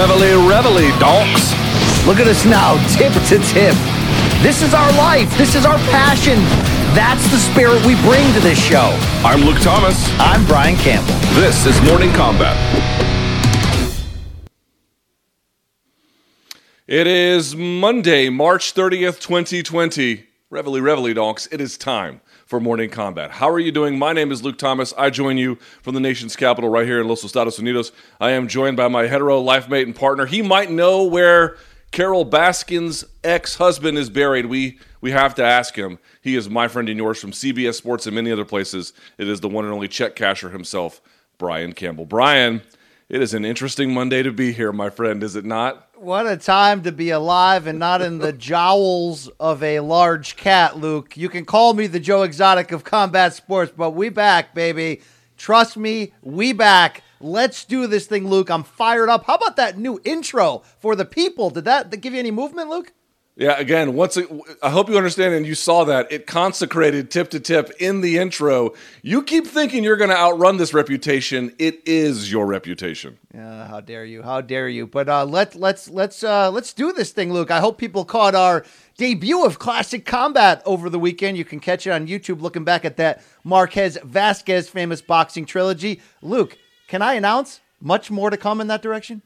Reveille, reveille, donks. Look at us now, tip to tip. This is our life. This is our passion. That's the spirit we bring to this show. I'm Luke Thomas. I'm Brian Campbell. This is Morning Combat. It is Monday, March 30th, 2020. Reveille, reveille, donks. It is time for Morning Combat. How are you doing? My name is Luke Thomas. I join you from the nation's capital right here in Los Estados Unidos. I am joined by my hetero life mate and partner. He might know where Carole Baskin's ex-husband is buried. We we have to ask him. He is my friend and yours from CBS Sports and many other places. It is the one and only check casher himself, Brian Campbell. Brian, it is an interesting Monday to be here, my friend, is it not? What a time to be alive and not in the jowls of a large cat, Luke. You can call me the Joe Exotic of combat sports, but we back, baby. Trust me, we back. Let's do this thing, Luke. I'm fired up. How about that new intro for the people? Did that, give you any movement, Luke? Yeah, again, once it, I hope you understand and you saw that it consecrated tip to tip in the intro. You keep thinking you're going to outrun this reputation. It is your reputation. Uh, how dare you? How dare you? But uh, let let's let's uh, let's do this thing, Luke. I hope people caught our debut of Classic Combat over the weekend. You can catch it on YouTube. Looking back at that Marquez Vasquez famous boxing trilogy. Luke, can I announce much more to come in that direction?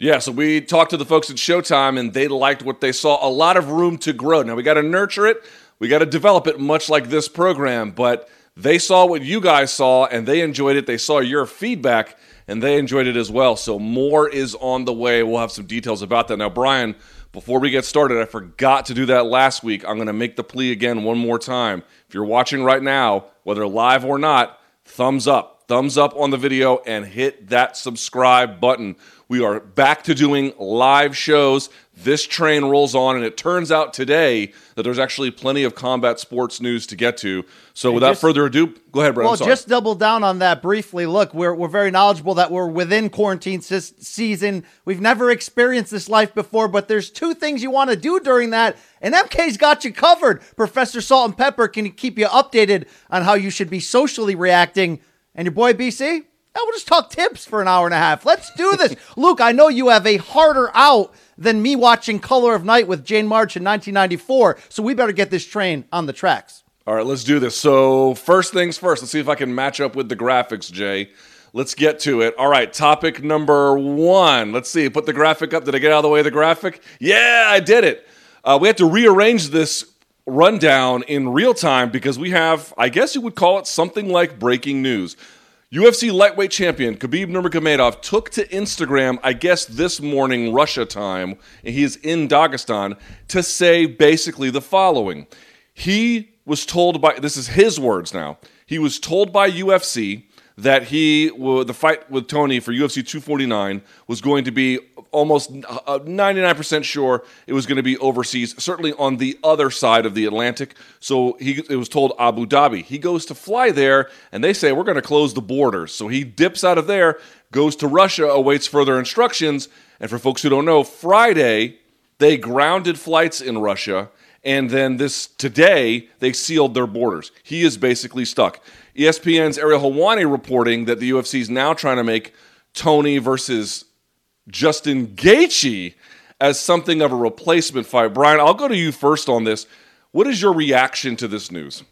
Yeah, so we talked to the folks at Showtime and they liked what they saw. A lot of room to grow. Now we got to nurture it, we got to develop it, much like this program. But they saw what you guys saw and they enjoyed it. They saw your feedback and they enjoyed it as well. So more is on the way. We'll have some details about that. Now, Brian, before we get started, I forgot to do that last week. I'm going to make the plea again one more time. If you're watching right now, whether live or not, thumbs up. Thumbs up on the video and hit that subscribe button. We are back to doing live shows. This train rolls on, and it turns out today that there's actually plenty of combat sports news to get to. So, without just- further ado, go ahead, Brett. Well, just double down on that briefly. Look, we're, we're very knowledgeable that we're within quarantine season. We've never experienced this life before, but there's two things you want to do during that, and MK's got you covered. Professor Salt and Pepper can keep you updated on how you should be socially reacting. And your boy BC? Yeah, we'll just talk tips for an hour and a half. Let's do this. Luke, I know you have a harder out than me watching Color of Night with Jane March in 1994, so we better get this train on the tracks. All right, let's do this. So, first things first, let's see if I can match up with the graphics, Jay. Let's get to it. All right, topic number one. Let's see. Put the graphic up. Did I get out of the way of the graphic? Yeah, I did it. Uh, we had to rearrange this rundown in real time because we have, I guess you would call it something like breaking news. UFC lightweight champion Khabib Nurmagomedov took to Instagram, I guess this morning Russia time, and he is in Dagestan to say basically the following. He was told by this is his words now. He was told by UFC that he the fight with Tony for UFC 249 was going to be almost uh, 99% sure it was going to be overseas, certainly on the other side of the Atlantic. So he it was told Abu Dhabi. He goes to fly there, and they say we're going to close the borders. So he dips out of there, goes to Russia, awaits further instructions. And for folks who don't know, Friday they grounded flights in Russia. And then this today, they sealed their borders. He is basically stuck. ESPN's Ariel Helwani reporting that the UFC is now trying to make Tony versus Justin Gaethje as something of a replacement fight. Brian, I'll go to you first on this. What is your reaction to this news?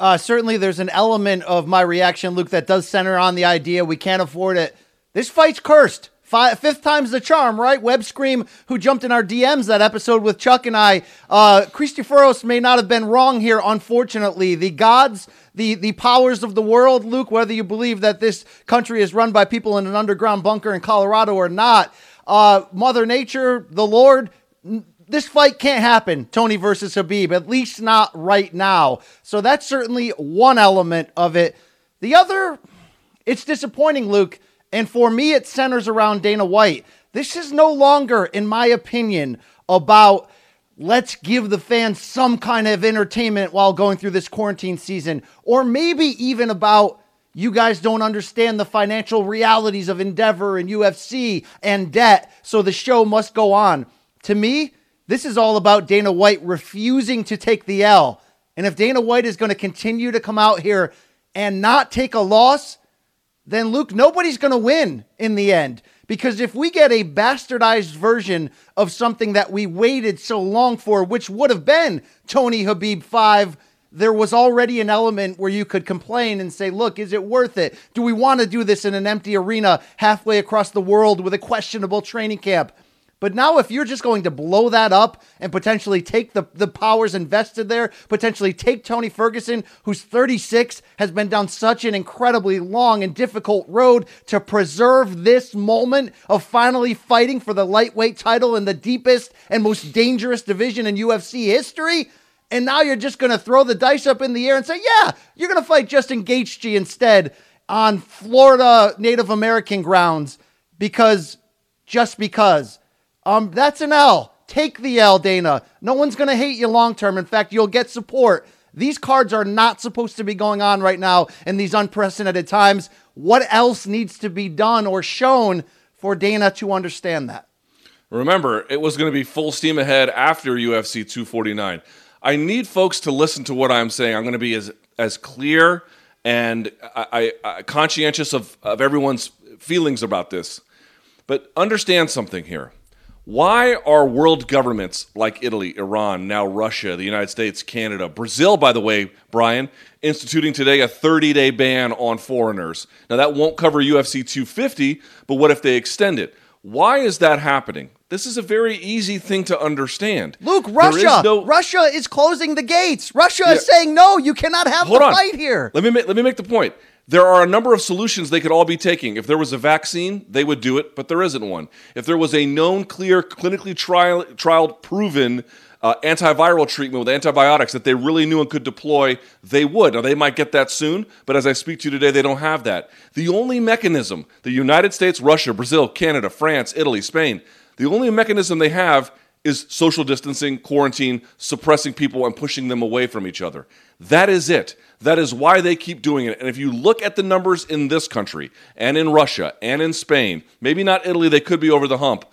Uh, certainly, there's an element of my reaction, Luke, that does center on the idea we can't afford it. This fight's cursed. Five, fifth time's the charm, right? Web Scream, who jumped in our DMs that episode with Chuck and I. Uh, Christoforos may not have been wrong here, unfortunately. The gods, the, the powers of the world, Luke, whether you believe that this country is run by people in an underground bunker in Colorado or not, uh, Mother Nature, the Lord, n- this fight can't happen, Tony versus Khabib, at least not right now. So that's certainly one element of it. The other, It's disappointing, Luke. And for me, it centers around Dana White. This is no longer, in my opinion, about let's give the fans some kind of entertainment while going through this quarantine season, or maybe even about you guys don't understand the financial realities of Endeavor and UFC and debt, so the show must go on. To me, this is all about Dana White refusing to take the L. And if Dana White is going to continue to come out here and not take a loss, then Luke, nobody's going to win in the end. Because if we get a bastardized version of something that we waited so long for, which would have been Tony Khabib 5, there was already an element where you could complain and say, look, is it worth it? Do we want to do this in an empty arena halfway across the world with a questionable training camp? But now, if you're just going to blow that up and potentially take the, the powers invested there, potentially take Tony Ferguson, who's 36, has been down such an incredibly long and difficult road to preserve this moment of finally fighting for the lightweight title in the deepest and most dangerous division in UFC history. And now you're just going to throw the dice up in the air and say, yeah, you're going to fight Justin Gaethje instead on Florida Native American grounds because just because. Um, that's an L. Take the L, Dana. No one's going to hate you long term. In fact, you'll get support. These cards are not supposed to be going on right now in these unprecedented times. What else needs to be done or shown for Dana to understand that? Remember, it was going to be full steam ahead after UFC 249. I need folks to listen to what I'm saying. I'm going to be as as clear and I, I, conscientious of, of everyone's feelings about this. But understand something here. Why are world governments like Italy, Iran, now Russia, the United States, Canada, Brazil, by the way, Brian, instituting today a 30 day ban on foreigners? Now, that won't cover UFC 250, but what if they extend it? Why is that happening? This is a very easy thing to understand. Luke, Russia, no... Russia is closing the gates. Russia yeah. is saying no, you cannot have Hold the on. fight here. Let me make, let me make the point. There are a number of solutions they could all be taking. If there was a vaccine, they would do it, but there isn't one. If there was a known, clear, clinically trial, trialed, proven uh, antiviral treatment with antibiotics that they really knew and could deploy, they would. Now, they might get that soon, but as I speak to you today, they don't have that. The only mechanism the United States, Russia, Brazil, Canada, France, Italy, Spain, the only mechanism they have is social distancing, quarantine, suppressing people, and pushing them away from each other. That is it. That is why they keep doing it. And if you look at the numbers in this country and in Russia and in Spain, maybe not Italy, they could be over the hump,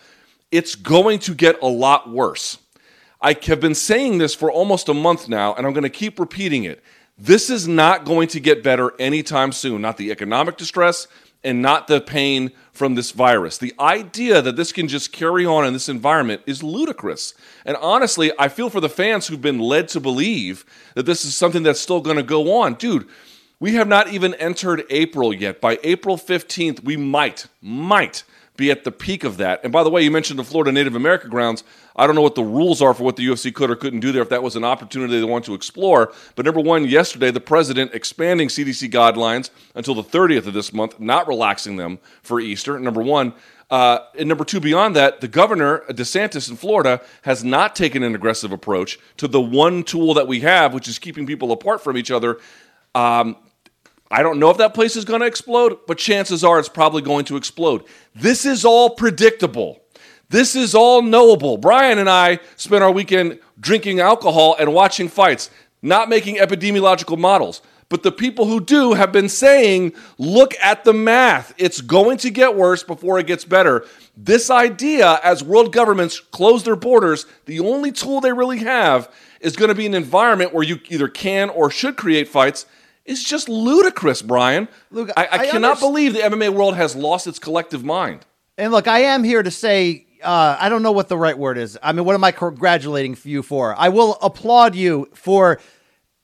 it's going to get a lot worse. I have been saying this for almost a month now, and I'm going to keep repeating it. This is not going to get better anytime soon. Not the economic distress, and not the pain from this virus. The idea that this can just carry on in this environment is ludicrous. And honestly, I feel for the fans who've been led to believe that this is something that's still going to go on. Dude, we have not even entered April yet. By April 15th, we might, might be at the peak of that. And by the way, you mentioned the Florida Native American grounds. I don't know what the rules are for what the UFC could or couldn't do there if that was an opportunity they want to explore. But number one, yesterday, the president expanding CDC guidelines until the 30th of this month, not relaxing them for Easter. Number one. Uh, and number two, beyond that, the governor, DeSantis in Florida, has not taken an aggressive approach to the one tool that we have, which is keeping people apart from each other. Um, I don't know if that place is going to explode, but chances are it's probably going to explode. This is all predictable. This is all knowable. Brian and I spent our weekend drinking alcohol and watching fights, not making epidemiological models. But the people who do have been saying, look at the math. It's going to get worse before it gets better. This idea, as world governments close their borders, the only tool they really have is going to be an environment where you either can or should create fights is just ludicrous, Brian. Look, I, I, I cannot believe the MMA world has lost its collective mind. And look, I am here to say uh, I don't know what the right word is. I mean, what am I congratulating you for? I will applaud you for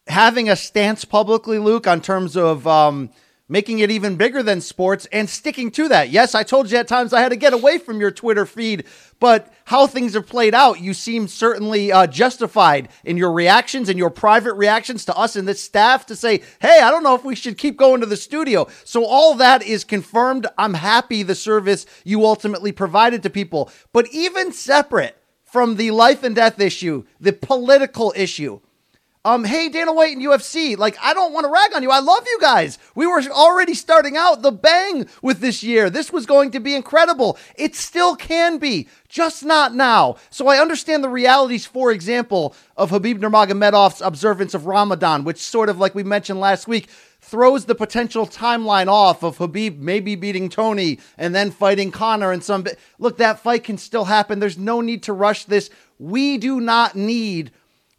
having a stance publicly, Luke, on terms of um, making it even bigger than sports and sticking to that. Yes, I told you at times I had to get away from your Twitter feed, but how things have played out, you seem certainly uh, justified in your reactions and your private reactions to us and this staff to say, hey, I don't know if we should keep going to the studio. So all that is confirmed. I'm happy the service you ultimately provided to people. But even separate from the life and death issue, the political issue, Um, hey, Dana White and UFC, like, I don't want to rag on you. I love you guys. We were already starting out the bang with this year. This was going to be incredible. It still can be, just not now. So I understand the realities, for example, of Khabib Nurmagomedov's observance of Ramadan, which sort of, like we mentioned last week, throws the potential timeline off of Khabib maybe beating Tony and then fighting Conor and some. Look, that fight can still happen. There's no need to rush this. We do not need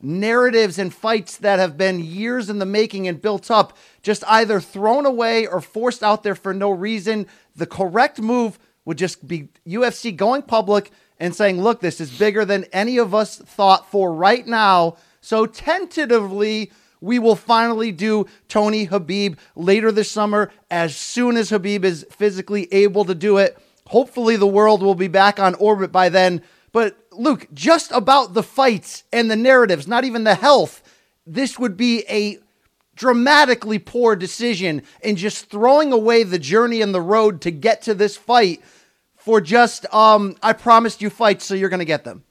narratives and fights that have been years in the making and built up just either thrown away or forced out there for no reason. The correct move would just be UFC going public and saying, look, this is bigger than any of us thought for right now. So tentatively, we will finally do Tony Khabib later this summer as soon as Khabib is physically able to do it. Hopefully, the world will be back on orbit by then. But Luke, just about the fights and the narratives, not even the health, this would be a dramatically poor decision in just throwing away the journey and the road to get to this fight for just um I promised you fights so you're going to get them.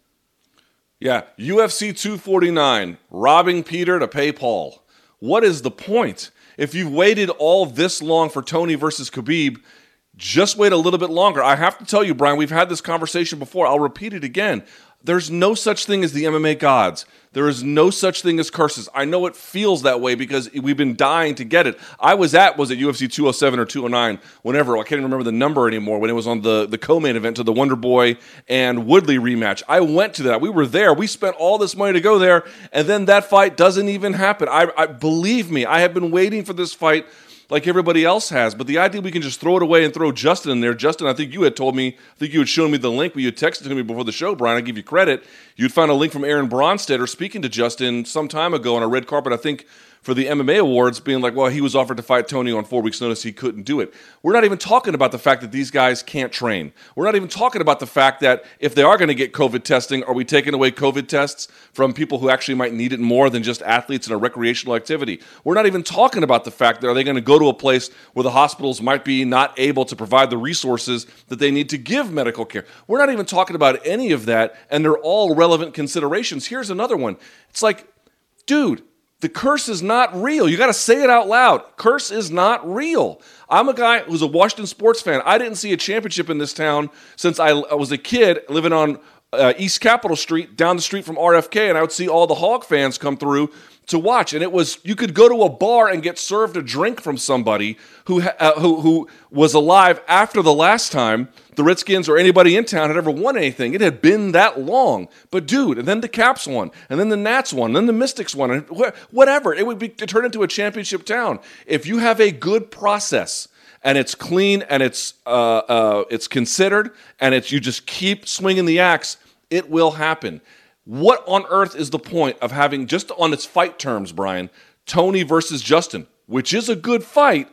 Yeah, UFC 249, robbing Peter to pay Paul. What is the point? If you've waited all this long for Tony versus Khabib, just wait a little bit longer. I have to tell you, Brian, we've had this conversation before. I'll repeat it again. There's no such thing as the MMA gods. There is no such thing as curses. I know it feels that way because we've been dying to get it. I was at was it UFC 207 or 209, whenever I can't even remember the number anymore. When it was on the the co-main event to the Wonder Boy and Woodley rematch, I went to that. We were there. We spent all this money to go there, and then that fight doesn't even happen. I, I believe me. I have been waiting for this fight like everybody else has. But the idea we can just throw it away and throw Justin in there. Justin, I think you had told me, I think you had shown me the link, but you texted to me before the show, Brian. I give you credit. You'd found a link from Aaron Bronsteter speaking to Justin some time ago on a red carpet, I think for the MMA awards being like, well, he was offered to fight Tony on four weeks' notice. He couldn't do it. We're not even talking about the fact that these guys can't train. We're not even talking about the fact that if they are going to get COVID testing, are we taking away COVID tests from people who actually might need it more than just athletes in a recreational activity? We're not even talking about the fact that are they going to go to a place where the hospitals might be not able to provide the resources that they need to give medical care. We're not even talking about any of that, and they're all relevant considerations. Here's another one. It's like, dude, the curse is not real. You got to say it out loud. Curse is not real. I'm a guy who's a Washington sports fan. I didn't see a championship in this town since I, I was a kid living on uh, East Capitol Street, down the street from RFK, and I would see all the Hawk fans come through to watch. And it was you could go to a bar and get served a drink from somebody who uh, who who was alive after the last time the Redskins or anybody in town had ever won anything. It had been that long. But dude, and then the Caps won, and then the Nats won, and then the Mystics won, and whatever. It would be to turn into a championship town if you have a good process and it's clean and it's uh, uh, it's considered and it's you just keep swinging the axe. It will happen. What on earth is the point of having just on its fight terms, Brian, Tony versus Justin, which is a good fight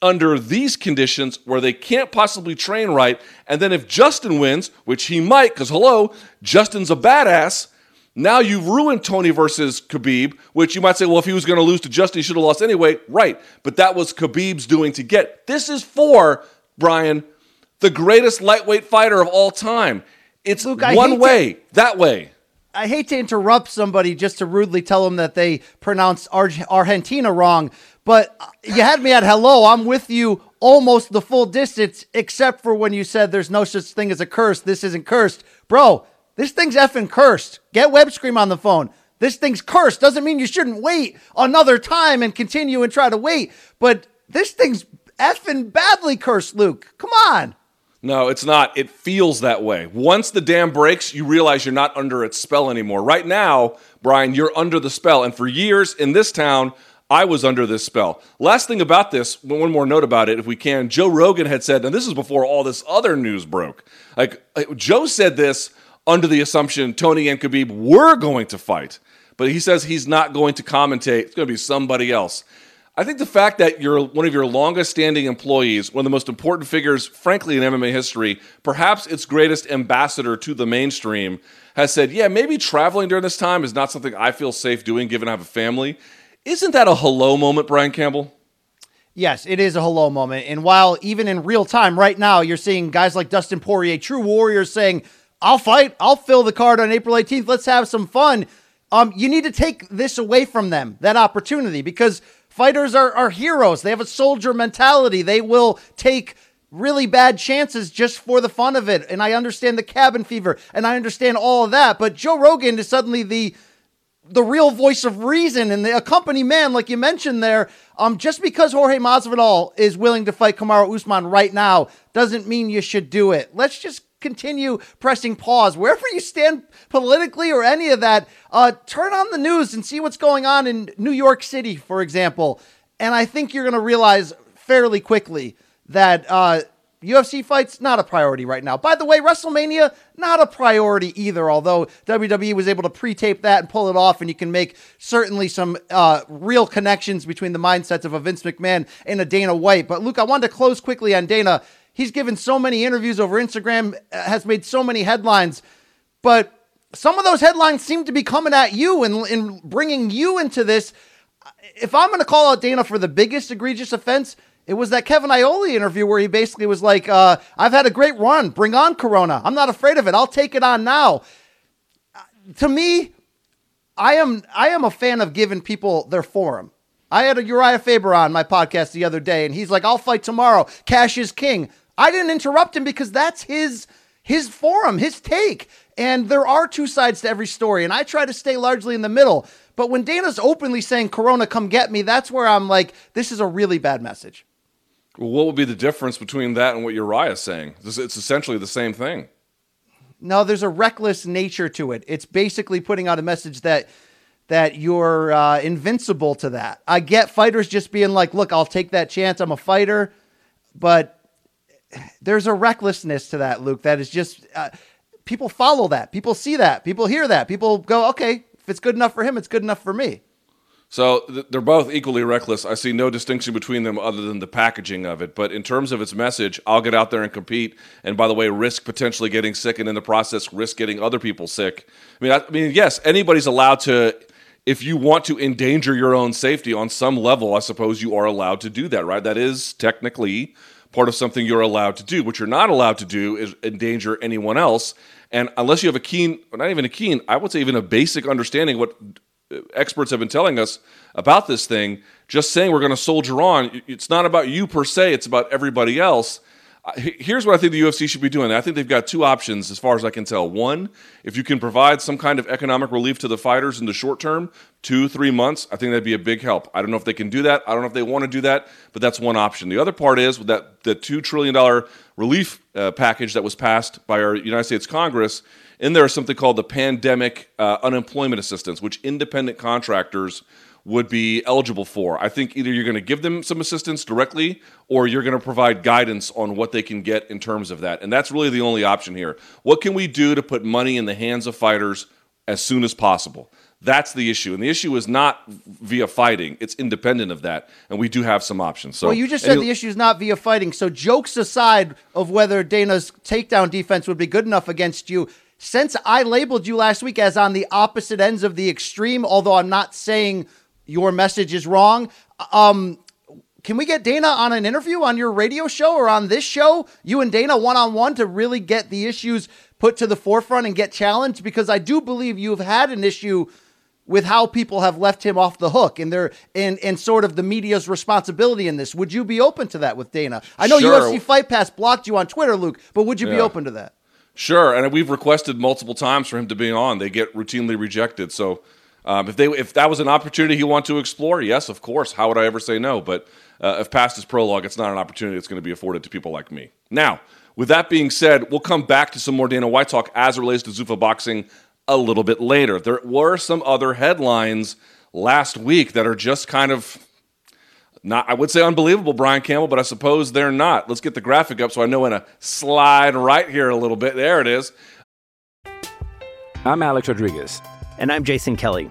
under these conditions where they can't possibly train right. And then if Justin wins, which he might, because hello, Justin's a badass. Now you've ruined Tony versus Khabib, which you might say, well, if he was going to lose to Justin, he should have lost anyway. Right. But that was Khabib's doing to get. This is for, Brian, the greatest lightweight fighter of all time. It's Luke, one hate to- way, that way. I hate to interrupt somebody just to rudely tell them that they pronounced Arg- Argentina wrong, but you had me at hello. I'm with you almost the full distance, except for when you said there's no such thing as a curse. This isn't cursed. Bro, this thing's effing cursed. Get web scream on the phone. This thing's cursed. Doesn't mean you shouldn't wait another time and continue and try to wait, but this thing's effing badly cursed, Luke. Come on. No, it's not. It feels that way. Once the dam breaks, you realize you're not under its spell anymore. Right now, Brian, you're under the spell. And for years in this town, I was under this spell. Last thing about this, one more note about it, if we can. Joe Rogan had said, and this is before all this other news broke. Like, like, Joe said this under the assumption Tony and Khabib were going to fight, but he says he's not going to commentate. It's going to be somebody else. I think the fact that you're one of your longest standing employees, one of the most important figures, frankly, in MMA history, perhaps its greatest ambassador to the mainstream, has said, yeah, maybe traveling during this time is not something I feel safe doing given I have a family. Isn't that a hello moment, Brian Campbell? Yes, it is a hello moment. And while even in real time right now, you're seeing guys like Dustin Poirier, true warriors saying, I'll fight, I'll fill the card on April 18th, let's have some fun. um, you need to take this away from them, that opportunity, because fighters are, are heroes. They have a soldier mentality. They will take really bad chances just for the fun of it. And I understand the cabin fever and I understand all of that. But Joe Rogan is suddenly the the real voice of reason and the a company man, like you mentioned there. Um, just because Jorge Masvidal is willing to fight Kamaru Usman right now doesn't mean you should do it. Let's just continue pressing pause wherever you stand politically or any of that. Uh, turn on the news and see what's going on in New York City, for example. And I think you're going to realize fairly quickly that uh, UFC fights not a priority right now. By the way, WrestleMania not a priority either. Although WWE was able to pre-tape that and pull it off, and you can make certainly some uh, real connections between the mindsets of a Vince McMahon and a Dana White. But Luke, I wanted to close quickly on Dana. He's given so many interviews over Instagram, uh, has made so many headlines, but some of those headlines seem to be coming at you and, and bringing you into this. If I'm going to call out Dana for the biggest egregious offense, it was that Kevin Iole interview where he basically was like, uh, I've had a great run. Bring on Corona. I'm not afraid of it. I'll take it on now. Uh, to me, I am I am a fan of giving people their forum. I had a Uriah Faber on my podcast the other day, and he's like, I'll fight tomorrow. Cash is king. I didn't interrupt him because that's his his forum, his take. And there are two sides to every story, and I try to stay largely in the middle. But when Dana's openly saying, Corona, come get me, that's where I'm like, this is a really bad message. Well, what would be the difference between that and what Uriah's saying? It's it's essentially the same thing. No, there's a reckless nature to it. It's basically putting out a message that that you're uh, invincible to that. I get fighters just being like, "Look, I'll take that chance. I'm a fighter," but there's a recklessness to that, Luke. That is just uh, people follow that, people see that, people hear that, people go, "Okay, if it's good enough for him, it's good enough for me." So th- they're both equally reckless. I see no distinction between them other than the packaging of it. But in terms of its message, I'll get out there and compete. And by the way, risk potentially getting sick, and in the process, risk getting other people sick. I mean, I, I mean, yes, anybody's allowed to. If you want to endanger your own safety on some level, I suppose you are allowed to do that, right? That is technically part of something you're allowed to do. What you're not allowed to do is endanger anyone else. And unless you have a keen, not even a keen, I would say even a basic understanding what uh, experts have been telling us about this thing, just saying we're going to soldier on, it's not about you per se, it's about everybody else. Here's what I think the UFC should be doing. I think they've got two options as far as I can tell. One, if you can provide some kind of economic relief to the fighters in the short term, two, three months, I think that'd be a big help. I don't know if they can do that. I don't know if they want to do that, but that's one option. The other part is that the $2 trillion relief uh, package that was passed by our United States Congress in there is something called the pandemic uh, unemployment assistance, which independent contractors would be eligible for. I think either you're going to give them some assistance directly or you're going to provide guidance on what they can get in terms of that. And that's really the only option here. What can we do to put money in the hands of fighters as soon as possible? That's the issue. And the issue is not via fighting, it's independent of that. And we do have some options. So Well, you just said the issue is not via fighting. So jokes aside of whether Dana's takedown defense would be good enough against you, since I labeled you last week as on the opposite ends of the extreme, although I'm not saying your message is wrong, um, can we get Dana on an interview on your radio show or on this show, you and Dana one on one, to really get the issues put to the forefront and get challenged? Because I do believe you've had an issue with how people have left him off the hook and their and and sort of the media's responsibility in this. Would you be open to that with Dana? I know Sure. UFC Fight Pass blocked you on Twitter, Luke, but would you be open to that? Sure, and we've requested multiple times for him to be on. They get routinely rejected. So um, if they if that was an opportunity he wanted to explore, yes, of course. How would I ever say no? But uh, if past his prologue, it's not an opportunity that's going to be afforded to people like me. Now, with that being said, we'll come back to some more Dana White talk as it relates to Zuffa boxing a little bit later. There were some other headlines last week that are just kind of not I would say unbelievable, Brian Campbell, but I suppose they're not. Let's get the graphic up so I know when to slide right here a little bit. There it is. I'm Alex Rodriguez. And I'm Jason Kelly.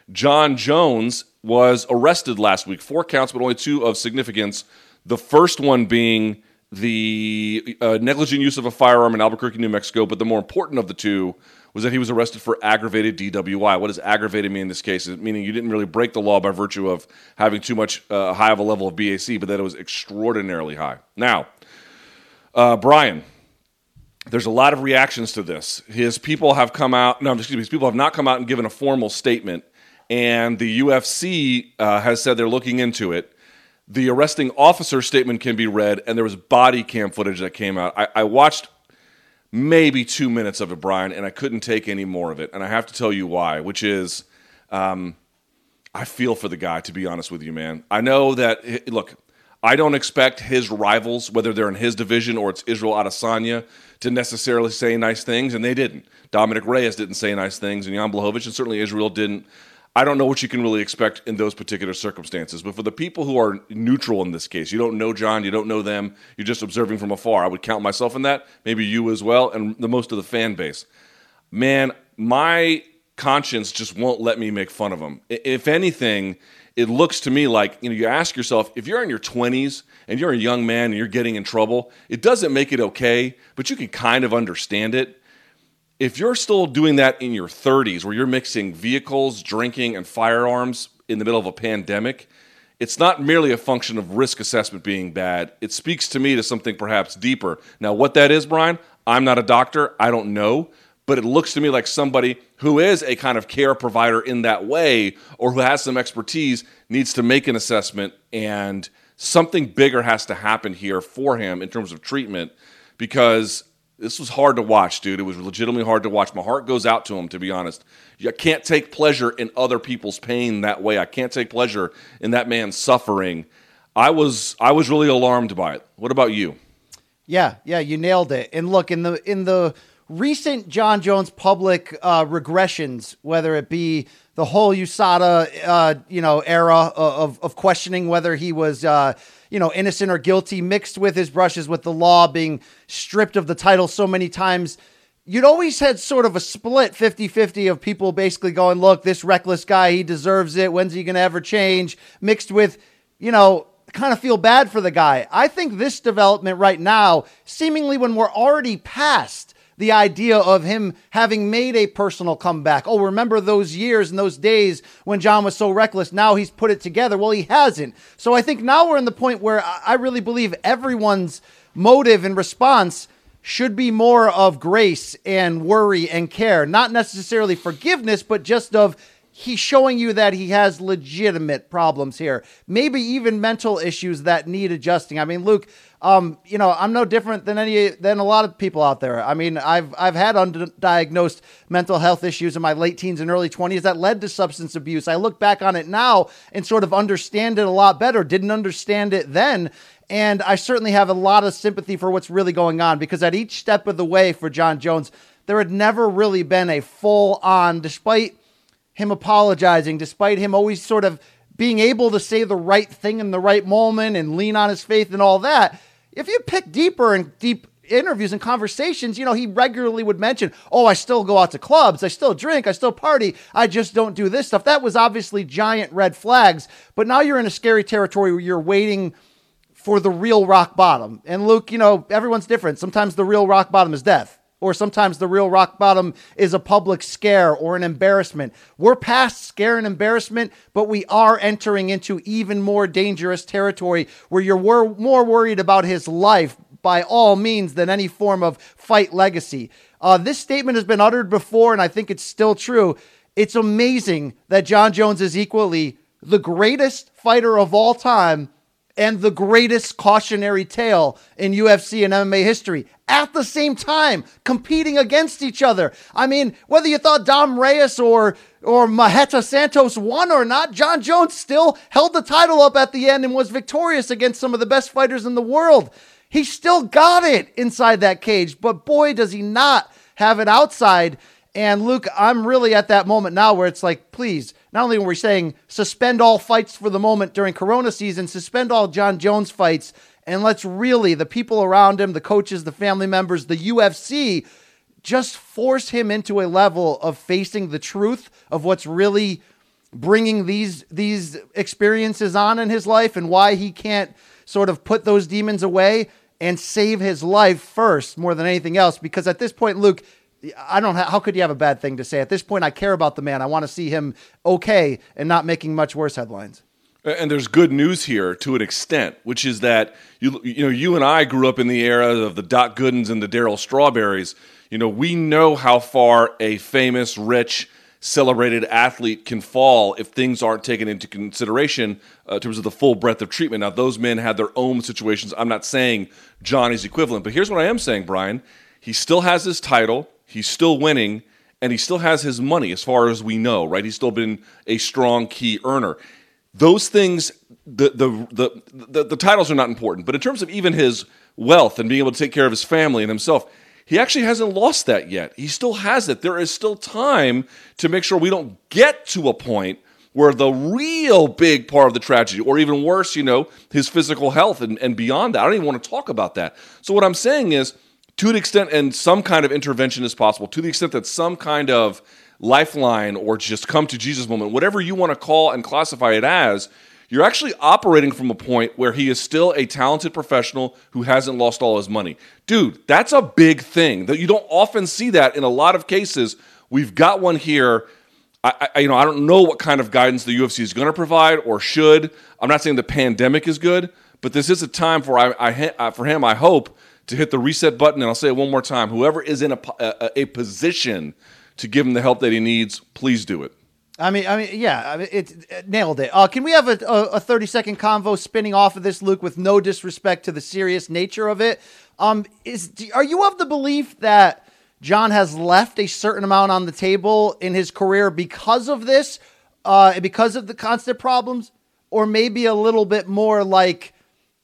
Jon Jones was arrested last week. Four counts, but only two of significance. The first one being the uh, negligent use of a firearm in Albuquerque, New Mexico. But the more important of the two was that he was arrested for aggravated DWI. What does aggravated mean in this case? Meaning you didn't really break the law by virtue of having too much uh, high of a level of BAC, but that it was extraordinarily high. Now, uh, Brian, there's a lot of reactions to this. His people have come out. No, excuse me. His people have not come out and given a formal statement, and the UFC uh, has said they're looking into it. The arresting officer statement can be read, and there was body cam footage that came out. I, I watched maybe two minutes of it, Brian, and I couldn't take any more of it. And I have to tell you why, which is um, I feel for the guy, to be honest with you, man. I know that, look, I don't expect his rivals, whether they're in his division or it's Israel Adesanya, to necessarily say nice things, and they didn't. Dominick Reyes didn't say nice things, and Jan Blachowicz, and certainly Israel didn't. I don't know what you can really expect in those particular circumstances. But for the people who are neutral in this case, you don't know Jon, you don't know them, you're just observing from afar. I would count myself in that, maybe you as well, and the most of the fan base. Man, my conscience just won't let me make fun of him. If anything, it looks to me like you know you ask yourself if you're in your 20s and you're a young man and you're getting in trouble, it doesn't make it okay, but you can kind of understand it if you're still doing that in your 30s where you're mixing vehicles, drinking, and firearms in the middle of a pandemic, it's not merely a function of risk assessment being bad. It speaks to me to something perhaps deeper. Now, what that is, Brian, I'm not a doctor. I don't know. But it looks to me like somebody who is a kind of care provider in that way or who has some expertise needs to make an assessment and something bigger has to happen here for him in terms of treatment because this was hard to watch, dude. It was legitimately hard to watch. My heart goes out to him, to be honest. I can't take pleasure in other people's pain that way. I can't take pleasure in that man's suffering. I was I was really alarmed by it. What about you? Yeah, yeah, you nailed it. And look in the in the recent Jon Jones public uh, regressions, whether it be the whole USADA uh, you know era of of questioning whether he was. Uh, you know, innocent or guilty, mixed with his brushes with the law, being stripped of the title so many times. You'd always had sort of a split 50 50 of people basically going, look, this reckless guy, he deserves it. When's he going to ever change? Mixed with, you know, kind of feel bad for the guy. I think this development right now, seemingly when we're already past the idea of him having made a personal comeback. Oh, remember those years and those days when Jon was so reckless? Now he's put it together. Well, he hasn't. So I think now we're in the point where I really believe everyone's motive and response should be more of grace and worry and care, not necessarily forgiveness, but just of he's showing you that he has legitimate problems here, maybe even mental issues that need adjusting. I mean, Luke, um, you know, I'm no different than any than a lot of people out there. I mean, I've I've had undiagnosed mental health issues in my late teens and early 20s that led to substance abuse. I look back on it now and sort of understand it a lot better. Didn't understand it then. And I certainly have a lot of sympathy for what's really going on because at each step of the way for Jon Jones, there had never really been a full on, despite him apologizing, despite him always sort of being able to say the right thing in the right moment and lean on his faith and all that if you pick deeper and deep interviews and conversations, you know, he regularly would mention, Oh, I still go out to clubs. I still drink. I still party. I just don't do this stuff. That was obviously giant red flags. But now you're in a scary territory where you're waiting for the real rock bottom. And Luke, you know, everyone's different. Sometimes the real rock bottom is death. Or sometimes the real rock bottom is a public scare or an embarrassment. We're past scare and embarrassment, but we are entering into even more dangerous territory where you're wor- more worried about his life by all means than any form of fight legacy. Uh, this statement has been uttered before, and I think it's still true. It's amazing that Jon Jones is equally the greatest fighter of all time and the greatest cautionary tale in UFC and MMA history at the same time, competing against each other. I mean, whether you thought Dom Reyes or or Marreta Santos won or not, Jon Jones still held the title up at the end and was victorious against some of the best fighters in the world. He still got it inside that cage, but boy, does he not have it outside. And Luke, I'm really at that moment now where it's like, please, not only are we saying suspend all fights for the moment during Corona season, suspend all Jon Jones fights, and let's really, the people around him, the coaches, the family members, the UFC, just force him into a level of facing the truth of what's really bringing these these experiences on in his life and why he can't sort of put those demons away and save his life first more than anything else. Because at this point Luke I don't ha- how could you have a bad thing to say at this point I care about the man I want to see him okay and not making much worse headlines And there's good news here to an extent, which is that you you know you and I grew up in the era of the Doc Goodens and the Darryl Strawberries. You know we know how far a famous, rich, celebrated athlete can fall if things aren't taken into consideration uh, in terms of the full breadth of treatment. Now those men had their own situations. I'm not saying Johnny's equivalent, but here's what I am saying, Brian. He still has his title. He's still winning, and he still has his money, as far as we know. Right? He's still been a strong key earner those things the, the the the the titles are not important but in terms of even his wealth and being able to take care of his family and himself he actually hasn't lost that yet he still has it there is still time to make sure we don't get to a point where the real big part of the tragedy or even worse you know his physical health and, and beyond that i don't even want to talk about that so what i'm saying is to an extent and some kind of intervention is possible to the extent that some kind of lifeline or just come to Jesus moment, whatever you want to call and classify it as, you're actually operating from a point where he is still a talented professional who hasn't lost all his money. Dude, that's a big thing. That you don't often see that in a lot of cases. We've got one here. I, I, you know, I don't know what kind of guidance the UFC is going to provide or should. I'm not saying the pandemic is good, but this is a time for I, I for him. I hope to hit the reset button, and I'll say it one more time. Whoever is in a, a, a position to give him the help that he needs, please do it. I mean, I mean, yeah, I mean, it, it nailed it. Uh, can we have a, a, a, 30 second convo spinning off of this, Luke, with no disrespect to the serious nature of it? Um, is are you of the belief that Jon has left a certain amount on the table in his career because of this, uh, because of the constant problems, or maybe a little bit more like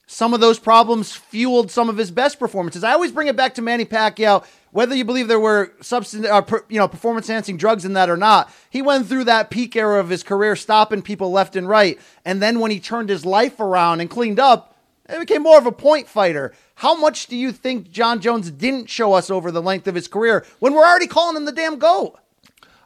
some of those problems fueled some of his best performances? I always bring it back to Manny Pacquiao whether you believe there were substance, uh, per, you know, performance enhancing drugs in that or not, he went through that peak era of his career, stopping people left and right. And then when he turned his life around and cleaned up, it became more of a point fighter. How much do you think Jon Jones didn't show us over the length of his career when we're already calling him the damn GOAT?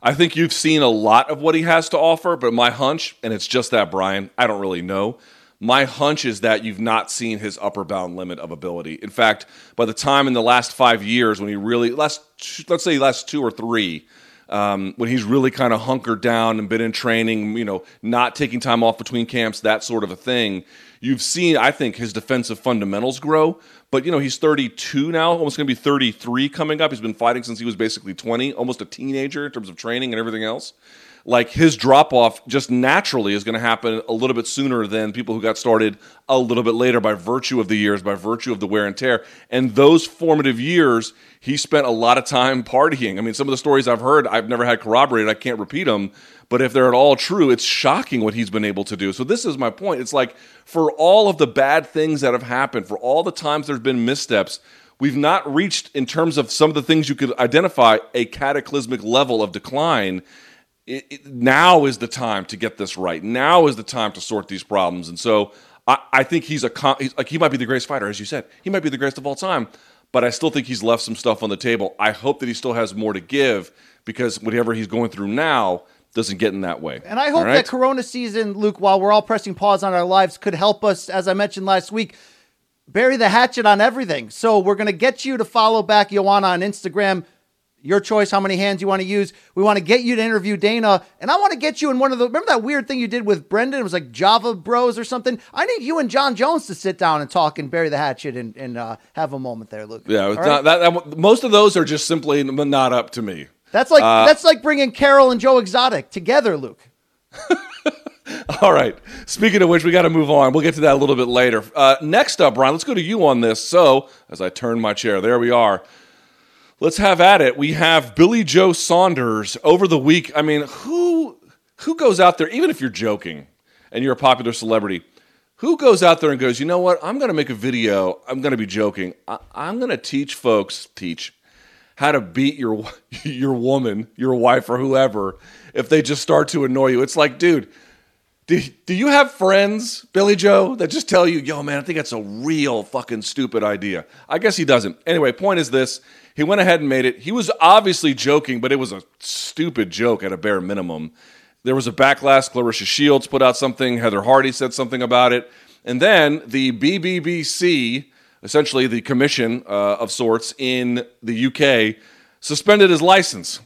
I think you've seen a lot of what he has to offer, but my hunch, and it's just that, Brian, I don't really know my hunch is that you've not seen his upper bound limit of ability. In fact, by the time in the last five years, when he really last let's say last two or three, um, when he's really kind of hunkered down and been in training, you know, not taking time off between camps, that sort of a thing. You've seen, I think, his defensive fundamentals grow. But you know, he's 32 now, almost going to be 33 coming up. He's been fighting since he was basically 20, almost a teenager in terms of training and everything else like his drop off just naturally is going to happen a little bit sooner than people who got started a little bit later by virtue of the years, by virtue of the wear and tear. And those formative years, he spent a lot of time partying. I mean, some of the stories I've heard, I've never had corroborated. I can't repeat them, but if they're at all true, it's shocking what he's been able to do. So this is my point. It's like for all of the bad things that have happened, for all the times there's been missteps, we've not reached in terms of some of the things you could identify a cataclysmic level of decline it, it, now is the time to get this right. Now is the time to sort these problems. And so I, I think he's a he's, like he might be the greatest fighter, as you said. He might be the greatest of all time, but I still think he's left some stuff on the table. I hope that he still has more to give because whatever he's going through now doesn't get in that way. And I hope right? that Corona season, Luke, while we're all pressing pause on our lives, could help us, as I mentioned last week, bury the hatchet on everything. So we're going to get you to follow back Joanna on Instagram. Your choice, how many hands you want to use. We want to get you to interview Dana, and I want to get you in one of the. Remember that weird thing you did with Brendan? It was like Java Bros or something. I need you and Jon Jones to sit down and talk and bury the hatchet and, and uh, have a moment there, Luke. Yeah, not, that, that, most of those are just simply not up to me. That's like uh, that's like bringing Carole and Joe Exotic together, Luke. All right. Speaking of which, we got to move on. We'll get to that a little bit later. Uh, next up, Brian, let's go to you on this. So, as I turn my chair, there we are. Let's have at it. We have Billy Joe Saunders over the week. I mean, who who goes out there, even if you're joking and you're a popular celebrity, who goes out there and goes, you know what? I'm going to make a video. I'm going to be joking. I, am going to teach folks, teach how to beat your your woman, your wife, or whoever if they just start to annoy you. It's like, dude, Do, do you have friends, Billy Joe, that just tell you, yo, man, I think that's a real fucking stupid idea? I guess he doesn't. Anyway, point is this he went ahead and made it. He was obviously joking, but it was a stupid joke at a bare minimum. There was a backlash. Claressa Shields put out something, Heather Hardy said something about it. And then the BBBC, essentially the commission uh, of sorts in the UK, suspended his license.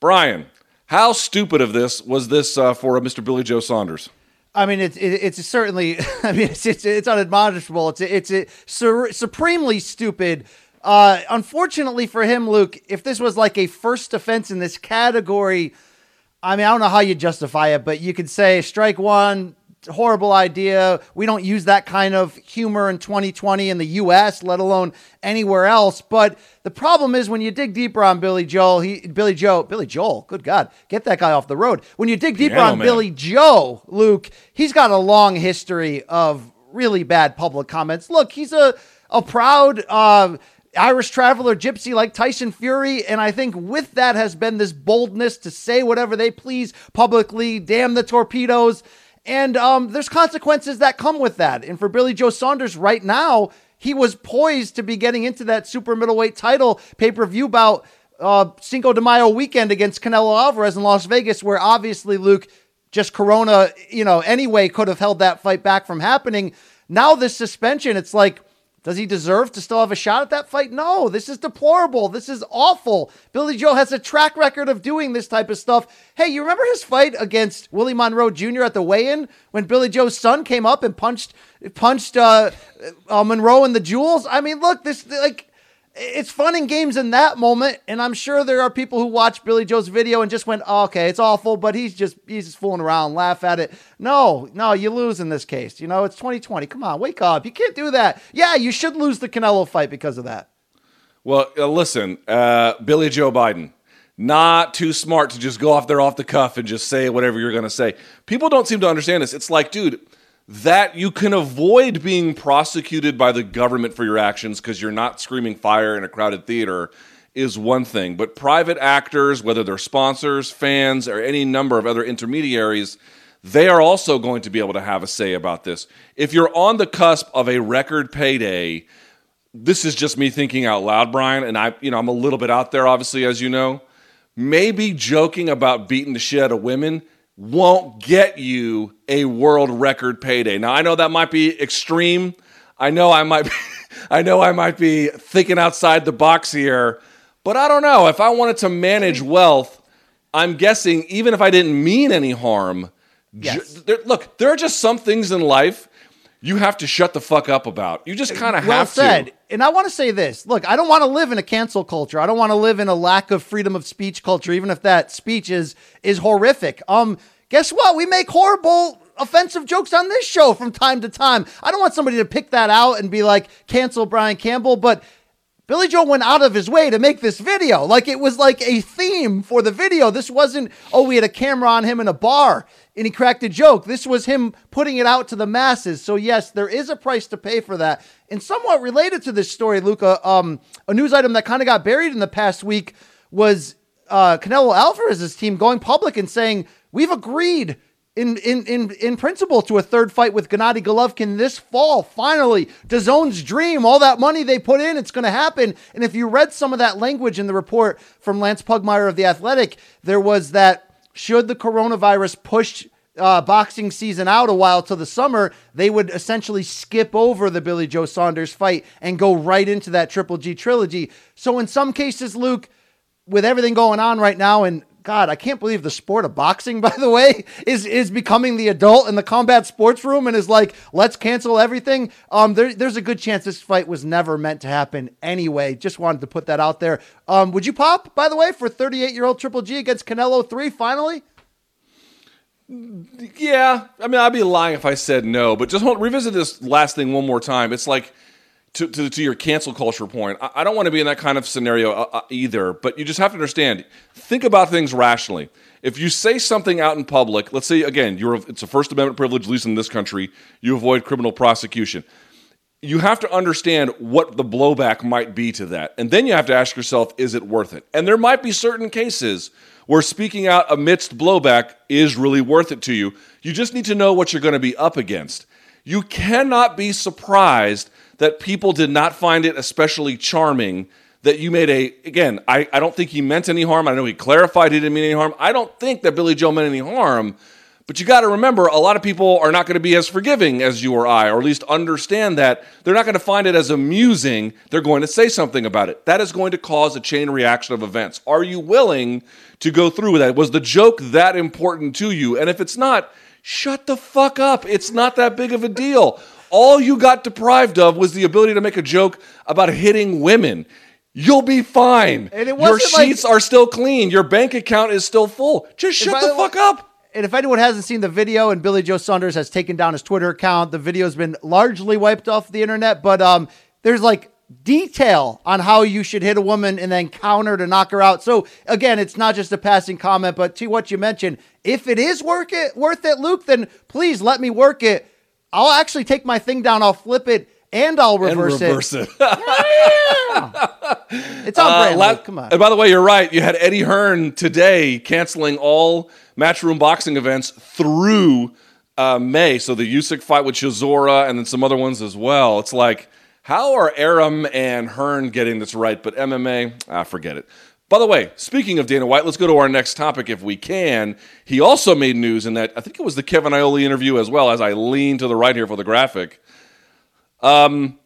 Brian, how stupid of this was this uh, for Mr. Billy Joe Saunders? I mean, it's it, it's certainly. I mean, it's it's, it's unadmonishable. It's it's a, sur- supremely stupid. Uh, unfortunately for him, Luke, if this was like a first offense in this category, I mean, I don't know how you justify it, but you could say strike one, horrible idea. We don't use that kind of humor in 2020 in the US, let alone anywhere else. But the problem is when you dig deeper on Billy Joel, he Billy Joe, Billy Joel, good God, get that guy off the road. When you dig deeper on man. Billy Joe, Luke, he's got a long history of really bad public comments. Look, he's a a proud uh Irish traveler gypsy like Tyson Fury. And I think with that has been this boldness to say whatever they please publicly, damn the torpedoes. And um, there's consequences that come with that. And for Billy Joe Saunders right now, he was poised to be getting into that super middleweight title pay per view bout uh, Cinco de Mayo weekend against Canelo Alvarez in Las Vegas, where obviously Luke just Corona, you know, anyway could have held that fight back from happening. Now this suspension, it's like, does he deserve to still have a shot at that fight? No, this is deplorable. This is awful. Billy Joe has a track record of doing this type of stuff. Hey, you remember his fight against Willie Monroe Jr. at the weigh-in when Billy Joe's son came up and punched punched uh, uh, Monroe in the jewels? I mean, look, this like it's fun and games in that moment, and I'm sure there are people who watched Billy Joe's video and just went, oh, "Okay, it's awful," but he's just he's just fooling around, laugh at it. No, no, you lose in this case. You know, it's 2020. Come on, wake up. You can't do that. Yeah, you should lose the Canelo fight because of that. Well, uh, listen, uh, Billy Joe Biden, not too smart to just go off there off the cuff and just say whatever you're going to say. People don't seem to understand this. It's like, dude, that you can avoid being prosecuted by the government for your actions because you're not screaming fire in a crowded theater is one thing. But private actors, whether they're sponsors, fans, or any number of other intermediaries, they are also going to be able to have a say about this. If you're on the cusp of a record payday, this is just me thinking out loud, Brian, and I, you know, I'm a little bit out there, obviously, as you know. Maybe joking about beating the shit out of women won't get you a world record payday. Now, I know that might be extreme. I know I might be, I know I might be thinking outside the box here, but I don't know. If I wanted to manage wealth, I'm guessing even if I didn't mean any harm, Yes. ju- there, look, there are just some things in life you have to shut the fuck up about. You just kind of have to. well have said. to. And I want to say this. Look, I don't want to live in a cancel culture. I don't want to live in a lack of freedom of speech culture, even if that speech is is horrific. Um, guess what? We make horrible offensive jokes on this show from time to time. I don't want somebody to pick that out and be like, cancel Brian Campbell, but Billy Joe went out of his way to make this video. Like it was like a theme for the video. This wasn't, oh, we had a camera on him in a bar and he cracked a joke. This was him putting it out to the masses. So yes, there is a price to pay for that. And somewhat related to this story, Luca, um, a news item that kind of got buried in the past week was uh, Canelo Alvarez's team going public and saying, we've agreed in, in, in, in principle to a third fight with Gennady Golovkin this fall. Finally, DAZN's dream, all that money they put in, it's going to happen. And if you read some of that language in the report from Lance Pugmire of The Athletic, there was that should the coronavirus push uh, boxing season out a while till the summer, they would essentially skip over the Billy Joe Saunders fight and go right into that Triple G trilogy. So in some cases, Luke, with everything going on right now, and God, I can't believe the sport of boxing, by the way, is is becoming the adult in the combat sports room and is like, let's cancel everything. Um, there, there's a good chance this fight was never meant to happen anyway. Just wanted to put that out there. Um, would you pop, by the way, for 38 year old Triple G against Canelo three finally? Yeah, I mean, I'd be lying if I said no. But just revisit this last thing one more time. It's like to to, to your cancel culture point. I, I don't want to be in that kind of scenario uh, uh, either. But you just have to understand. Think about things rationally. If you say something out in public, let's say again, you're it's a First Amendment privilege, at least in this country, you avoid criminal prosecution. you have to understand what the blowback might be to that. And then you have to ask yourself, is it worth it? And there might be certain cases where speaking out amidst blowback is really worth it to you. You just need to know what you're going to be up against. You cannot be surprised that people did not find it especially charming that you made a again I, I don't think he meant any harm. I know he clarified he didn't mean any harm. I don't think that billy joe meant any harm but you got to remember a lot of people are not going to be as forgiving as you or i or at least understand that. They're not going to find it as amusing. They're going to say something about it. That is going to cause a chain reaction of events. Are you willing to go through with that? Was the joke that important to you? And if it's not shut the fuck up. It's not that big of a deal all you got deprived of was the ability to make a joke about hitting women You'll be fine. And it Your wasn't like- sheets are still clean. Your bank account is still full. Just shut the fuck up. And if anyone hasn't seen the video, and Billy Joe Saunders has taken down his Twitter account, the video's been largely wiped off the internet. But um, there's like detail on how you should hit a woman and then counter to knock her out. So again, it's not just a passing comment, but to what you mentioned, if it is work it worth it, Luke, then please let me work it. I'll actually take my thing down, I'll flip it, and I'll reverse, and reverse it. it. It's on Uh, brand. la- Come on. And by the way, you're right. You had Eddie Hearn today canceling all matchroom boxing events through uh, May. So the Usyk fight with Chisora and then some other ones as well. It's like, how are Arum and Hearn getting this right? But MMA, ah, forget it. By the way, speaking of Dana White, let's go to our next topic if we can. He also made news in that I think it was the Kevin Iole interview as well. As I lean to the right here for the graphic, um,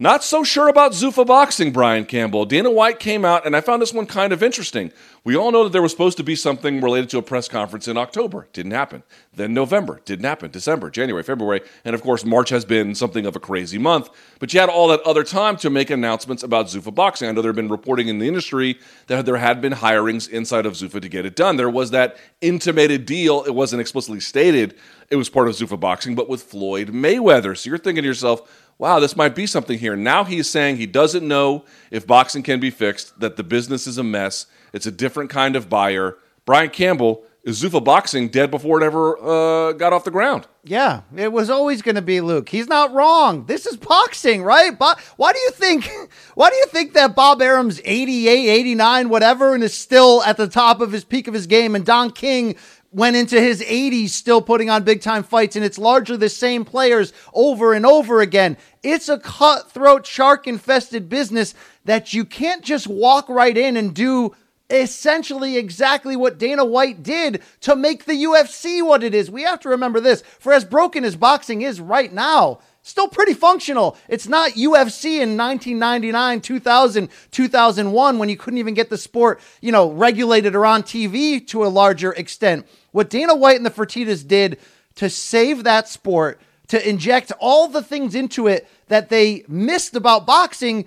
not so sure about Zuffa boxing, Brian Campbell. Dana White came out, and I found this one kind of interesting. We all know that there was supposed to be something related to a press conference in October. Didn't happen. Then November. Didn't happen. December, January, February. And of course, March has been something of a crazy month. But you had all that other time to make announcements about Zuffa boxing. I know there had been reporting in the industry that there had been hirings inside of Zuffa to get it done. There was that intimated deal. It wasn't explicitly stated it was part of Zuffa boxing, but with Floyd Mayweather. So you're thinking to yourself, wow, this might be something here. Now he's saying he doesn't know if boxing can be fixed, that the business is a mess. It's a different kind of buyer. Brian Campbell, is Zuffa boxing dead before it ever uh, got off the ground? Yeah, it was always going to be Luke. He's not wrong. This is boxing, right? Bo- why do you think why do you think that Bob Arum's 88, 89, whatever and is still at the top of his peak of his game and Don King went into his 80s still putting on big time fights and it's largely the same players over and over again. It's a cutthroat shark infested business that you can't just walk right in and do essentially exactly what Dana White did to make the UFC what it is. We have to remember this. For as broken as boxing is right now, still pretty functional. It's not UFC in 1999, 2000, 2001 when you couldn't even get the sport, you know, regulated or on TV to a larger extent. What Dana White and the Fertitas did to save that sport, to inject all the things into it that they missed about boxing,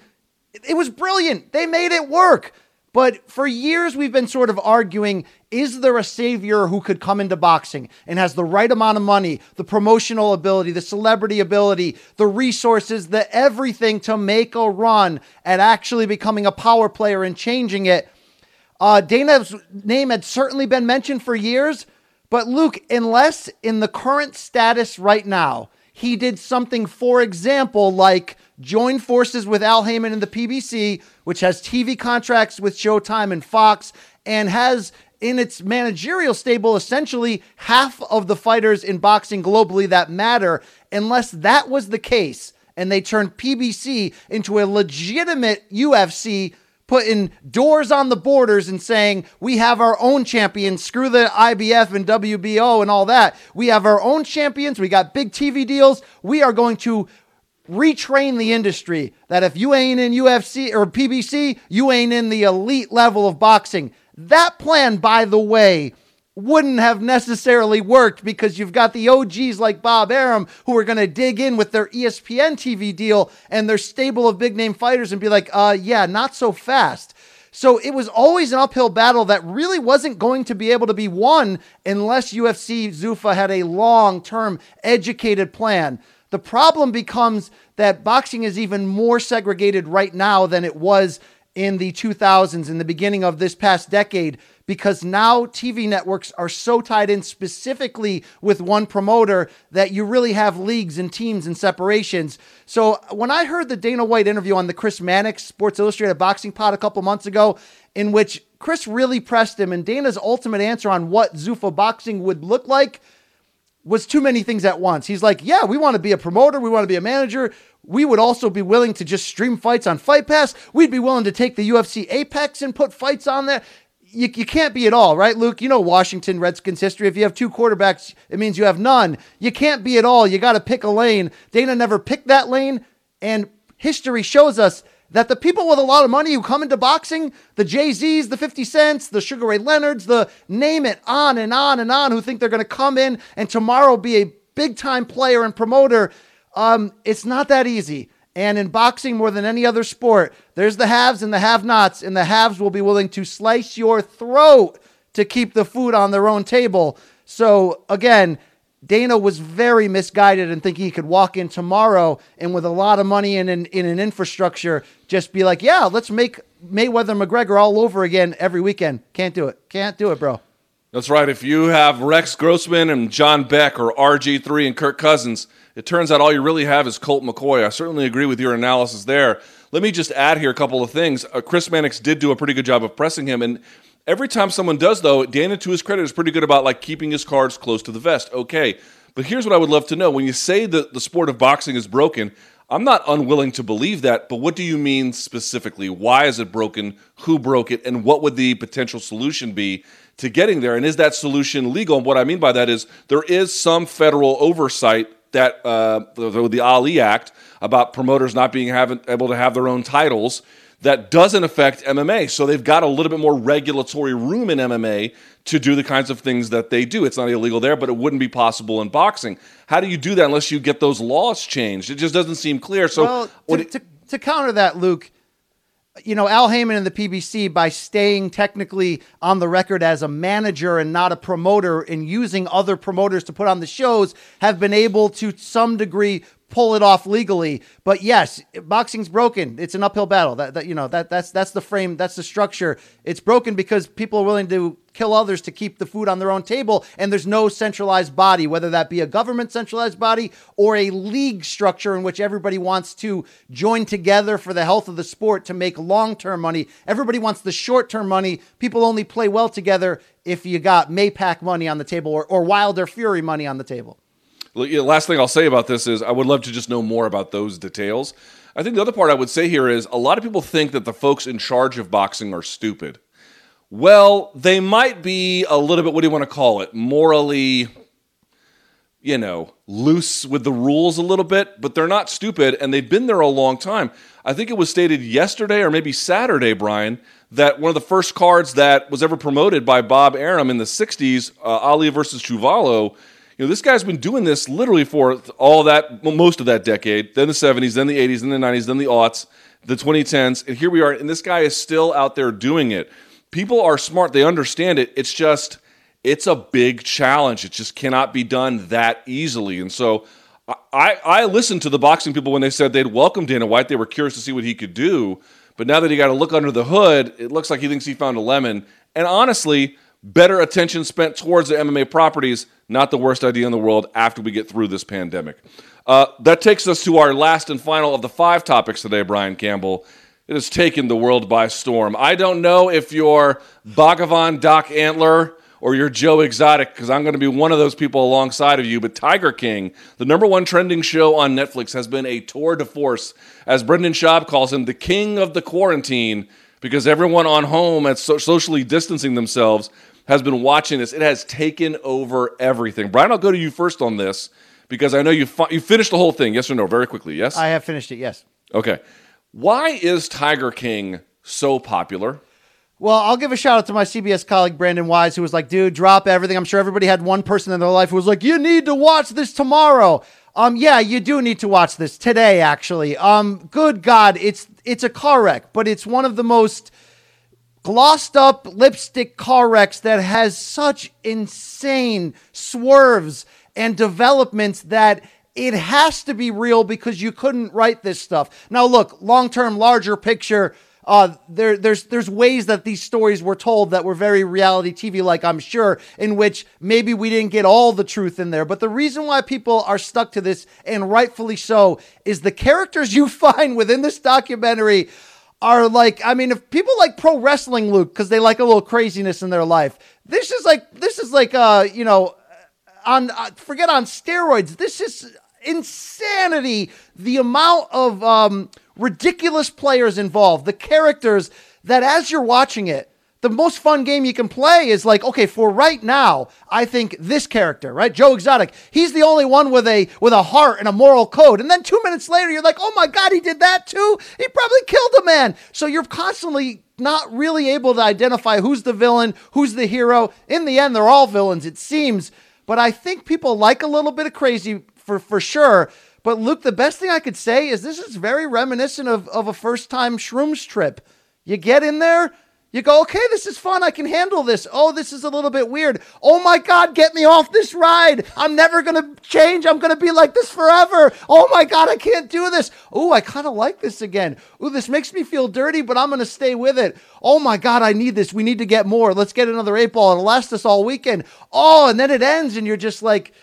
it was brilliant. They made it work. But for years, we've been sort of arguing is there a savior who could come into boxing and has the right amount of money, the promotional ability, the celebrity ability, the resources, the everything to make a run at actually becoming a power player and changing it? Uh, Dana's name had certainly been mentioned for years, but Luke, unless in the current status right now, he did something, for example, like join forces with Al Haymon and the PBC, which has TV contracts with Showtime and Fox, and has in its managerial stable essentially half of the fighters in boxing globally that matter. Unless that was the case, and they turned PBC into a legitimate UFC putting doors on the borders and saying we have our own champions. Screw the IBF and WBO and all that. We have our own champions. We got big TV deals. We are going to retrain the industry that if you ain't in UFC or PBC you ain't in the elite level of boxing. That plan by the way wouldn't have necessarily worked because you've got the OGs like Bob Arum who are going to dig in with their ESPN TV deal and their stable of big name fighters and be like, uh, yeah, not so fast. So it was always an uphill battle that really wasn't going to be able to be won unless UFC Zuffa had a long term educated plan. The problem becomes that boxing is even more segregated right now than it was in the 2000s, in the beginning of this past decade, because now TV networks are so tied in specifically with one promoter that you really have leagues and teams and separations. So when I heard the Dana White interview on the Chris Mannix Sports Illustrated Boxing Pod a couple months ago, in which Chris really pressed him, and Dana's ultimate answer on what Zuffa boxing would look like was too many things at once. He's like, yeah, we want to be a promoter, we want to be a manager. We would also be willing to just stream fights on Fight Pass. We'd be willing to take the UFC Apex and put fights on there. You, you can't be at all, right, Luke? You know Washington Redskins history. If you have two quarterbacks, it means you have none. You can't be at all. You got to pick a lane. Dana never picked that lane, and history shows us that the people with a lot of money who come into boxing, the Jay Z's, the 50 Cents, the Sugar Ray Leonards, the name it, on and on and on, who think they're going to come in and tomorrow be a big time player and promoter, um, it's not that easy. And in boxing, more than any other sport, there's the haves and the have nots, and the haves will be willing to slice your throat to keep the food on their own table. So, again, Dana was very misguided in thinking he could walk in tomorrow and with a lot of money in an, in an infrastructure, just be like, yeah, let's make Mayweather McGregor all over again every weekend. Can't do it. Can't do it, bro. That's right. If you have Rex Grossman and John Beck or RG3 and Kirk Cousins, it turns out all you really have is Colt McCoy. I certainly agree with your analysis there. Let me just add here a couple of things. Uh, Chris Mannix did do a pretty good job of pressing him, and every time someone does, though, Dana, to his credit, is pretty good about like keeping his cards close to the vest. Okay, but here's what I would love to know: when you say that the sport of boxing is broken, I'm not unwilling to believe that, but what do you mean specifically? Why is it broken? Who broke it? And what would the potential solution be to getting there? And is that solution legal? And what I mean by that is there is some federal oversight that uh, the, the Ali Act about promoters not being having, able to have their own titles that doesn't affect MMA. So they've got a little bit more regulatory room in MMA to do the kinds of things that they do. It's not illegal there, but it wouldn't be possible in boxing. How do you do that unless you get those laws changed? It just doesn't seem clear. So well, to, it, to, to counter that, Luke, you know, Al Haymon and the PBC, by staying technically on the record as a manager and not a promoter and using other promoters to put on the shows, have been able to some degree pull it off legally. But yes, boxing's broken. It's an uphill battle. That, that you know that that's that's the frame. That's the structure. It's broken because people are willing to kill others to keep the food on their own table, and there's no centralized body, whether that be a government centralized body or a league structure in which everybody wants to join together for the health of the sport to make long term money. Everybody wants the short term money. People only play well together if you got Maypac money on the table or, or Wilder Fury money on the table. Last thing I'll say about this is I would love to just know more about those details. I think the other part I would say here is a lot of people think that the folks in charge of boxing are stupid. Well, they might be a little bit, what do you want to call it? Morally, you know, loose with the rules a little bit, but they're not stupid and they've been there a long time. I think it was stated yesterday or maybe Saturday, Brian, that one of the first cards that was ever promoted by Bob Arum in the 60s, uh, Ali versus Chuvalo, know, this guy's been doing this literally for all that, most of that decade, then the 70s, then the 80s, then the 90s, then the aughts, the 2010s, and here we are, and this guy is still out there doing it. People are smart, they understand it. It's just, it's a big challenge. It just cannot be done that easily. And so I, I listened to the boxing people when they said they'd welcome Dana White. They were curious to see what he could do. But now that he got to look under the hood, it looks like he thinks he found a lemon. And honestly, better attention spent towards the MMA properties, not the worst idea in the world after we get through this pandemic. Uh, that takes us to our last and final of the five topics today, Brian Campbell. It has taken the world by storm. I don't know if you're Bhagavan Doc Antle or you're Joe Exotic, because I'm going to be one of those people alongside of you. But Tiger King, the number one trending show on Netflix, has been a tour de force, as Brendan Schaub calls him, the king of the quarantine, because everyone on home at so- socially distancing themselves has been watching this. It has taken over everything. Brian, I'll go to you first on this because I know you fi- you finished the whole thing. Yes or no? Very quickly. Yes. I have finished it. Yes. Okay. Why is Tiger King so popular? Well, I'll give a shout out to my CBS colleague Brandon Wise, who was like, "Dude, drop everything." I'm sure everybody had one person in their life who was like, "You need to watch this tomorrow." Um, yeah, you do need to watch this today. Actually, um, good God, it's it's a car wreck, but it's one of the most glossed up lipstick car wrecks that has such insane swerves and developments that it has to be real because you couldn't write this stuff. Now, look, long term, larger picture. uh, there, there's there's ways that these stories were told that were very reality TV like, I'm sure, in which maybe we didn't get all the truth in there. But the reason why people are stuck to this, and rightfully so, is the characters you find within this documentary are like, I mean, if people like pro wrestling, Luke, because they like a little craziness in their life, this is like, this is like, uh, you know, on uh, forget on steroids. This is insanity. The amount of um, ridiculous players involved, the characters that as you're watching it, the most fun game you can play is like, okay, for right now, I think this character, right? Joe Exotic, he's the only one with a with a heart and a moral code. And then two minutes later, you're like, oh my God, he did that too. He probably killed a man. So you're constantly not really able to identify who's the villain, who's the hero. In the end, they're all villains, it seems. But I think people like a little bit of crazy for for sure. But Luke, the best thing I could say is this is very reminiscent of, of a first time shrooms trip. You get in there, you go, okay, this is fun. I can handle this. Oh, this is a little bit weird. Oh my God, get me off this ride. I'm never going to change. I'm going to be like this forever. Oh my God, I can't do this. Oh, I kind of like this again. Oh, this makes me feel dirty, but I'm going to stay with it. Oh my God, I need this. We need to get more. Let's get another eight ball. It'll last us all weekend. Oh, and then it ends, and you're just like,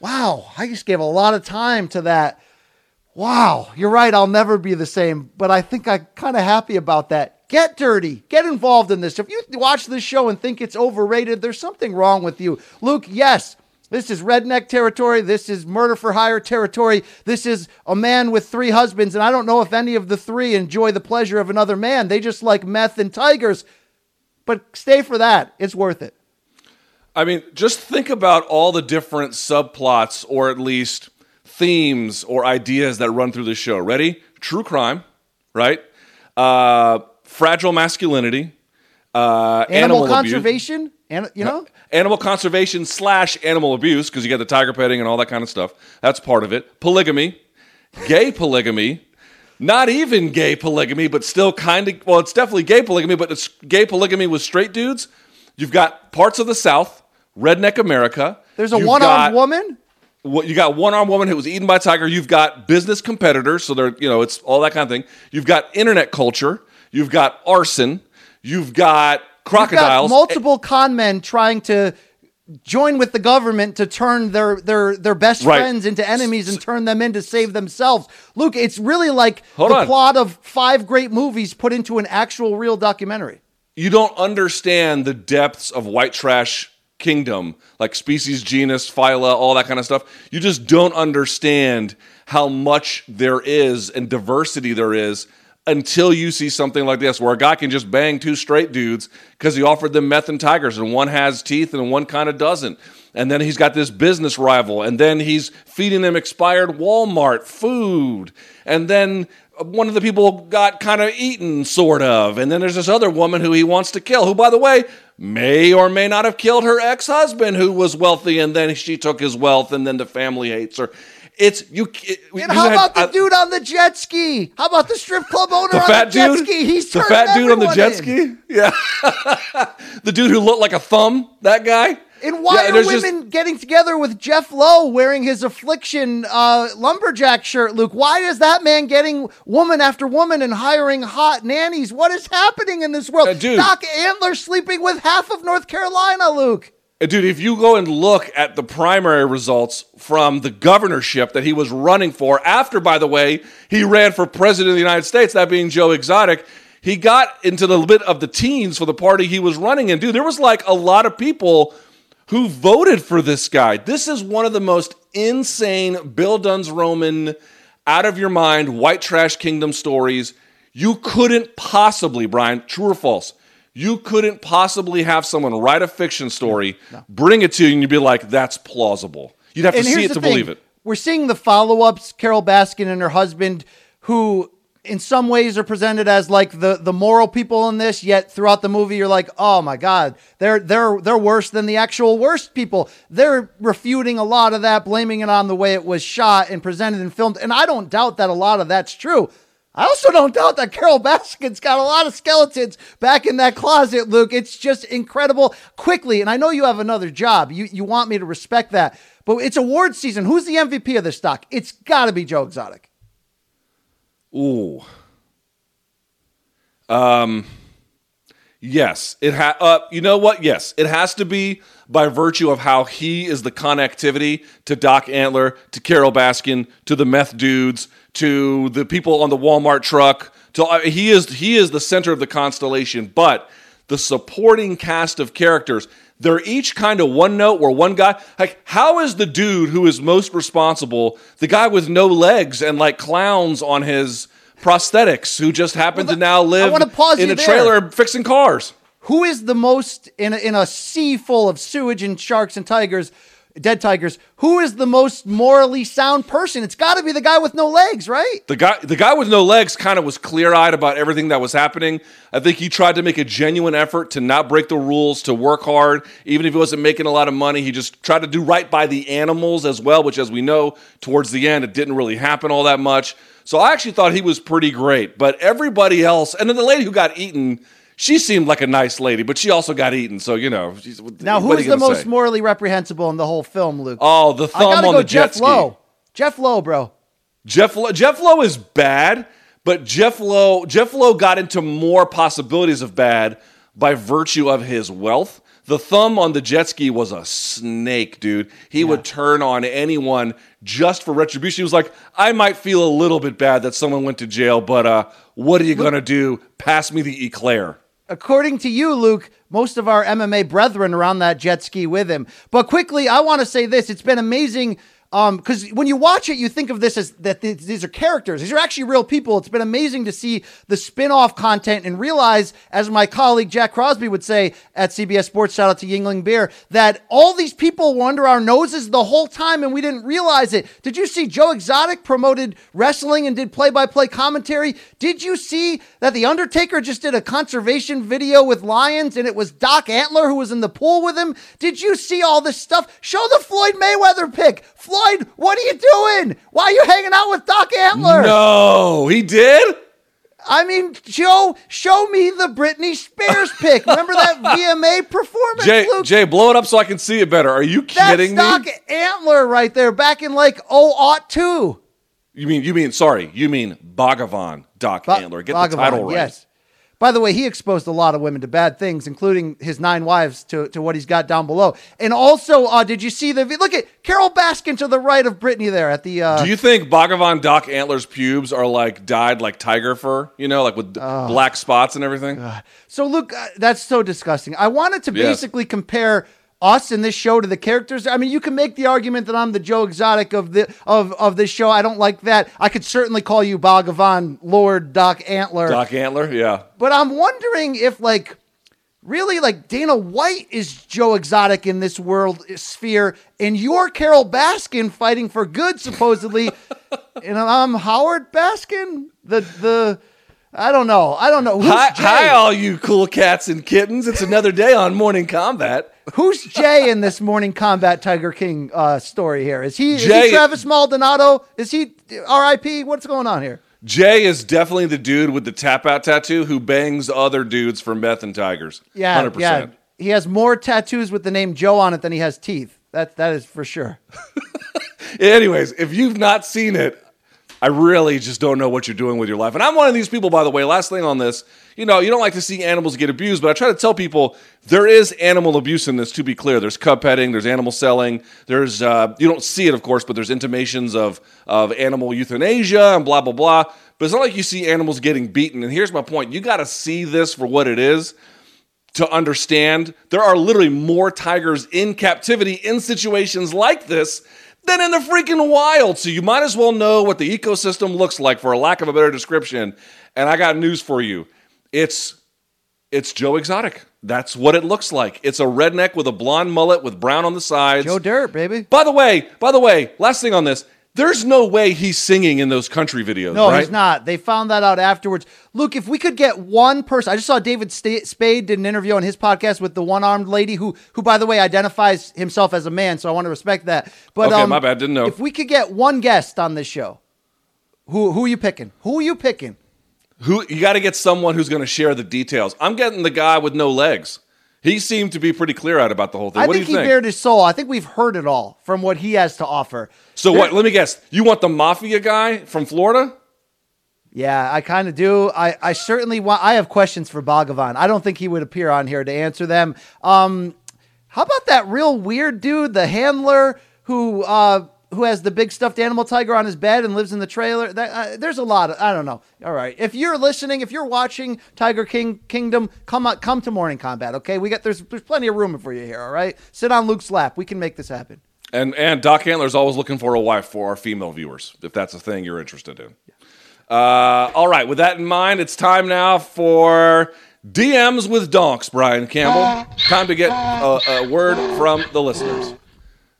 wow, I just gave a lot of time to that. Wow, you're right. I'll never be the same, but I think I'm kind of happy about that. Get dirty. Get involved in this. If you watch this show and think it's overrated, there's something wrong with you. Luke, yes, this is redneck territory. This is murder for hire territory. This is a man with three husbands. And I don't know if any of the three enjoy the pleasure of another man. They just like meth and tigers. But stay for that. It's worth it. I mean, just think about all the different subplots or at least themes or ideas that run through the show. Ready? True crime, right? Uh, fragile masculinity, uh, Animal, animal, conservation. abuse, And you know, animal conservation slash animal abuse because you got the tiger petting and all that kind of stuff. That's part of it. Polygamy, gay polygamy. Not even gay polygamy, but still kind of. Well, it's definitely gay polygamy, but it's gay polygamy with straight dudes. You've got parts of the South, redneck America. there's a You've one-armed got- woman. what you got one armed woman who was eaten by a tiger. You've got business competitors, so they're you know it's all that kind of thing. You've got internet culture. You've got arson. You've got You've got crocodiles. multiple con men trying to join with the government to turn their their their best Right. friends into enemies and turn them in to save themselves. Luke, it's really like Hold the on. plot of five great movies put into an actual real documentary. you don't understand the depths of white trash kingdom, like species, genus, phyla, all that kind of stuff. You just don't understand how much there is and diversity there is until you see something like this, where a guy can just bang two straight dudes because he offered them meth and tigers, and one has teeth and one kind of doesn't. And then he's got this business rival, and then he's feeding them expired Walmart food. And then one of the people got kind of eaten, sort of. And then there's this other woman who he wants to kill, who, by the way, may or may not have killed her ex husband who was wealthy, and then she took his wealth, and then the family hates her. It's you. It, And how had- about the I- dude on the jet ski? How about the strip club owner the on fat the jet dude? ski? He's the fat dude on the jet in. ski. Yeah, the dude who looked like a thumb. That guy. And why Yeah, are women just- getting together with Jeff Lowe wearing his affliction uh, lumberjack shirt, Luke? Why is that man getting woman after woman and hiring hot nannies? What is happening in this world? Uh, dude. Doc Antle sleeping with half of North Carolina, Luke. Uh, Dude, if you go and look at the primary results from the governorship that he was running for, after, by the way, he ran for president of the United States, that being Joe Exotic, he got into the bit of the teens for the party he was running in. Dude, there was like a lot of people who voted for this guy. This is one of the most insane bildungsroman, out of your mind, white trash kingdom stories. You couldn't possibly, Brian, true or false, you couldn't possibly have someone write a fiction story, bring it to you, and you'd be like, that's plausible. You'd have to see it to thing. believe it. We're seeing the follow-ups. Carole Baskin and her husband, who in some ways are presented as like the the moral people in this, yet throughout the movie you're like, oh my god, they're they're they're worse than the actual worst people. They're refuting a lot of that, blaming it on the way it was shot and presented and filmed. And I don't doubt that a lot of that's true. I also don't doubt that Carole Baskin's got a lot of skeletons back in that closet, Luke. It's just incredible quickly. And I know you have another job. You you want me to respect that. But it's award season. Who's the MVP of this stock? It's got to be Joe Exotic. Ooh. Um, Yes, it ha- uh, you know what? Yes, it has to be by virtue of how he is the connectivity to Doc Antle, to Carole Baskin, to the meth dudes, to the people on the Walmart truck. To uh, he is he is the center of the constellation. But the supporting cast of characters, they're each kind of one note. Where one guy, like, how is the dude who is most responsible, the guy with no legs and like clowns on his prosthetics, who just happened Well, to now live in a there. trailer fixing cars. Who is the most in a, in a sea full of sewage and sharks and tigers, dead tigers? Who is the most morally sound person? It's got to be the guy with no legs, right? The guy, the guy with no legs, kind of was clear eyed about everything that was happening. I think he tried to make a genuine effort to not break the rules, to work hard, even if he wasn't making a lot of money. He just tried to do right by the animals as well, which, as we know, towards the end, it didn't really happen all that much. So I actually thought he was pretty great. But everybody else, and then the lady who got eaten, she seemed like a nice lady, but she also got eaten. So you know, she's- Now, who's the most say? morally reprehensible in the whole film, Luke? Oh, the I thumb gotta on go the jet Jeff ski. Lowe. Jeff Lowe, bro. Jeff Lo- Jeff Lowe is bad, but Jeff Lowe Jeff Lowe got into more possibilities of bad by virtue of his wealth. The thumb on the jet ski was a snake, dude. He would turn on anyone just for retribution. He was like, I might feel a little bit bad that someone went to jail, but uh, what are you gonna do? Pass me the eclair. According to you, Luke, most of our MMA brethren are on that jet ski with him. But quickly, I want to say this: it's been amazing. Um, because when you watch it, you think of this as that th- these are characters. These are actually real people. It's been amazing to see the spin off content and realize, as my colleague Jack Crosby would say at CBS Sports, shout out to Yuengling Beer, that all these people were under our noses the whole time and we didn't realize it. Did you see Joe Exotic promoted wrestling and did play by play commentary? Did you see that The Undertaker just did a conservation video with lions and it was Doc Antle who was in the pool with him? Did you see all this stuff? Show the Floyd Mayweather pick. Floyd, what are you doing? Why are you hanging out with Doc Antle? No, he did. I mean, Joe, show me the Britney Spears pick. Remember that VMA performance, Jay, Luke? Jay, blow it up so I can see it better. Are you kidding me? That's kidding Doc? Antle right there, back in like oh aught two. You mean you mean sorry? You mean Bhagavan Doc Ba- Antle? Get Bhagavan, the title right. Yes. By the way, he exposed a lot of women to bad things, including his nine wives to, to what he's got down below. And also, uh, did you see the look at Carole Baskin to the right of Britney there at the? Uh, Do you think Bhagavan Doc Antle's pubes are like dyed like tiger fur? You know, like with Oh. black spots and everything. So, look, uh, that's so disgusting. I wanted to Yes. basically compare us in this show to the characters. I mean, you can make the argument that I'm the Joe Exotic of the of of this show. I don't like that. I could certainly call you Bhagavan Lord Doc Antle. Doc Antle, yeah. But I'm wondering if like really like Dana White is Joe Exotic in this world sphere, and you're Carole Baskin fighting for good supposedly, and I'm Howard Baskin. The the I don't know. I don't know. Hi, hi, all you cool cats and kittens. It's another day on Morning Combat. Who's Jay in this Morning Combat Tiger King uh, story here? Is he, is Jay- he Travis Maldonado? Is he R.I.P.? What's going on here? Jay is definitely the dude with the tap out tattoo who bangs other dudes for meth and tigers. Yeah, 100%. yeah. He has more tattoos with the name Joe on it than he has teeth. That that is for sure. Anyways, if you've not seen it, I really just don't know what you're doing with your life. And I'm one of these people, by the way. Last thing on this, you know, you don't like to see animals get abused, but I try to tell people there is animal abuse in this. To be clear, there's cub petting, there's animal selling, there's uh, you don't see it, of course, but there's intimations of of animal euthanasia and blah blah blah. But it's not like you see animals getting beaten. And here's my point: you got to see this for what it is to understand there are literally more tigers in captivity in situations like this than in the freaking wild. So you might as well know what the ecosystem looks like, for a lack of a better description. And I got news for you. It's it's Joe Exotic. That's what it looks like. It's a redneck with a blonde mullet with brown on the sides. Joe Dirt, baby. By the way, by the way, last thing on this. There's no way he's singing in those country videos. No, right? he's not. They found that out afterwards. Luke, if we could get one person, I just saw David Spade did an interview on his podcast with the one-armed lady who, who by the way, identifies himself as a man. So I want to respect that. But Okay, um, my bad, didn't know. If we could get one guest on this show, who who are you picking? Who are you picking? Who you got to get someone who's going to share the details. I'm getting the guy with no legs. He seemed to be pretty clear out about the whole thing. I what think do he you think? bared his soul. I think we've heard it all from what he has to offer. so what? Let me guess. You want the mafia guy from Florida? Yeah, I kind of do. I, I certainly want. I have questions for Bhagavan. I don't think he would appear on here to answer them. Um, how about that real weird dude, the handler who uh, who has the big stuffed animal tiger on his bed and lives in the trailer? That, uh, there's a lot. Of, I don't know. All right, if you're listening, if you're watching Tiger King Kingdom, come on, come to Morning Combat. Okay, we got there's there's plenty of room for you here. All right, sit on Luke's lap. We can make this happen. And and Doc Antle's always looking for a wife for our female viewers, if that's a thing you're interested in. Uh, all right, with that in mind, it's time now for DMs with Donks, Brian Campbell. Time to get a, a word from the listeners.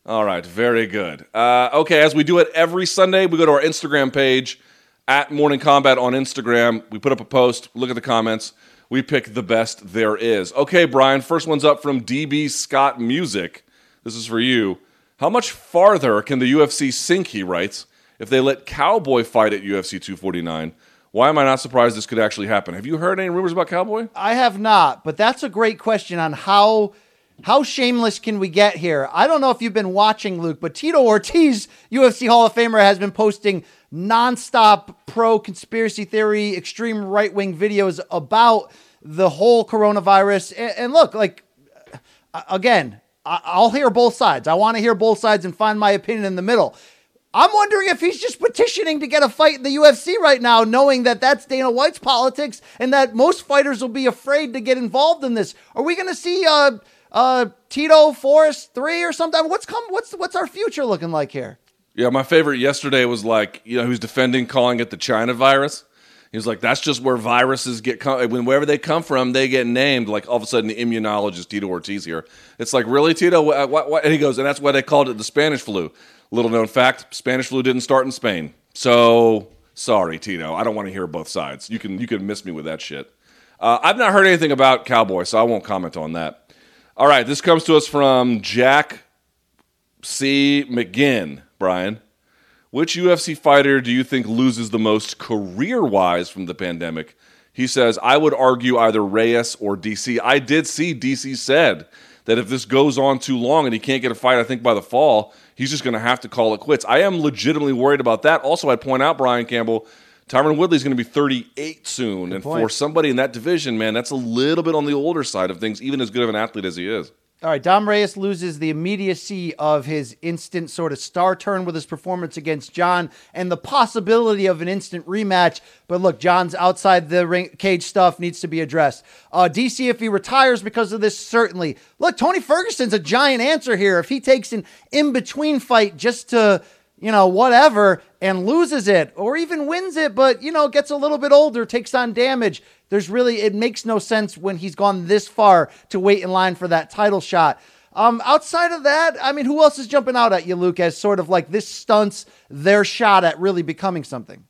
All right, very good. Uh, okay, as we do it every Sunday, we go to our Instagram page at Morning Combat on Instagram. We put up a post, look at the comments. We pick the best there is. Okay, Brian, first one's up from DB Scott Music. This is for you. How much farther can the UFC sink, he writes, if they let Cowboy fight at UFC 249? Why am I not surprised this could actually happen? Have you heard any rumors about Cowboy? I have not, but that's a great question on how how shameless can we get here? I don't know if you've been watching, Luke, but Tito Ortiz, UFC Hall of Famer, has been posting nonstop pro conspiracy theory, extreme right wing videos about the whole coronavirus. And, look, like again, I, I'll hear both sides. I want to hear both sides and find my opinion in the middle. I'm wondering if he's just petitioning to get a fight in the UFC right now, knowing that that's Dana White's politics and that most fighters will be afraid to get involved in this. Are we going to see uh, uh, Tito Forrest three or something? What's come? What's what's our future looking like here? Yeah, my favorite yesterday was like, you know, who's defending calling it the China virus. He was like, that's just where viruses get, come, when wherever they come from, they get named. Like all of a sudden, the immunologist Tito Ortiz here. It's like, really, Tito? What, what? And he goes, and that's why they called it the Spanish flu. Little known fact: Spanish flu didn't start in Spain. So sorry, Tito. I don't want to hear both sides. You can you can miss me with that shit. Uh, I've not heard anything about Cowboy, so I won't comment on that. All right, this comes to us from Jack C. McGinn. Brian, which UFC fighter do you think loses the most career wise from the pandemic? He says, I would argue either Reyes or DC. I did see DC said that if this goes on too long and he can't get a fight, I think by the fall, he's just going to have to call it quits. I am legitimately worried about that. Also, I'd point out, Brian Campbell, Tyron Woodley's going to be 38 soon. Good and point. for somebody in that division, man, that's a little bit on the older side of things, even as good of an athlete as he is. All right, Dom Reyes loses the immediacy of his instant sort of star turn with his performance against Jon and the possibility of an instant rematch. But look, Jon's outside the ring cage stuff needs to be addressed. Uh, DC, if he retires because of this, certainly. Look, Tony Ferguson's a giant answer here. If he takes an in between fight just to you know, whatever, and loses it or even wins it, but, you know, gets a little bit older, takes on damage. There's really, it makes no sense when he's gone this far to wait in line for that title shot. Um, outside of that, I mean, who else is jumping out at you, Luke, as sort of like this stunts their shot at really becoming something?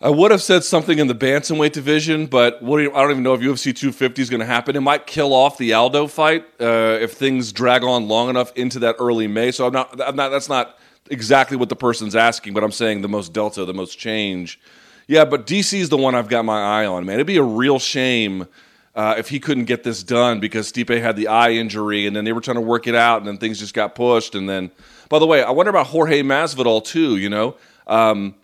I would have said something in the bantamweight division, but do you, I don't even know if UFC 250 is going to happen. It might kill off the Aldo fight uh, if things drag on long enough into that early May. So I'm not, I'm not. That's not exactly what the person's asking, but I'm saying the most delta, the most change. Yeah, but DC is the one I've got my eye on, man. It'd be a real shame uh, if he couldn't get this done because Stipe had the eye injury, and then they were trying to work it out, and then things just got pushed. And then, by the way, I wonder about Jorge Masvidal too. You know, um,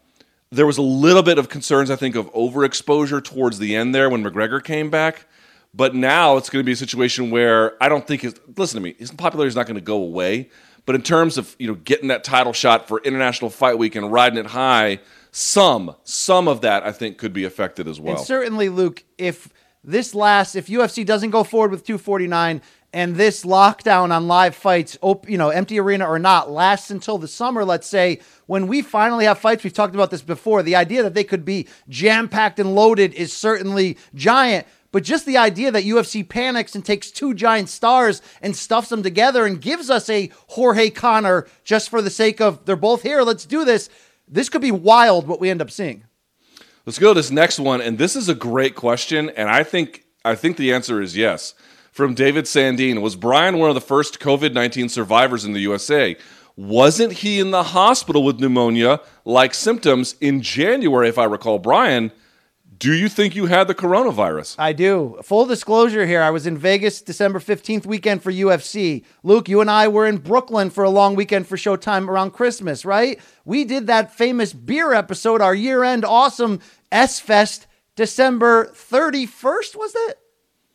there was a little bit of concerns, I think, of overexposure towards the end there when McGregor came back. But now it's going to be a situation where I don't think his listen to me, his popularity is not going to go away. But in terms of you know getting that title shot for International Fight Week and riding it high, some some of that I think could be affected as well. And certainly, Luke, if this lasts, if UFC doesn't go forward with 249 and this lockdown on live fights, you know, empty arena or not, lasts until the summer, let's say, when we finally have fights, we've talked about this before, the idea that they could be jam packed and loaded is certainly giant. But just the idea that UFC panics and takes two giant stars and stuffs them together and gives us a Jorge Connor just for the sake of they're both here, let's do this. This could be wild what we end up seeing. Let's go to this next one, and this is a great question, and I think I think the answer is yes. From David Sandine, was Brian one of the first COVID nineteen survivors in the USA? Wasn't he in the hospital with pneumonia like symptoms in January, if I recall? Brian Do you think you had the coronavirus? I do. Full disclosure here, I was in Vegas December 15th weekend for UFC. Luke, you and I were in Brooklyn for a long weekend for Showtime around Christmas, right? We did that famous beer episode, our year end awesome S Fest, December 31st, was it?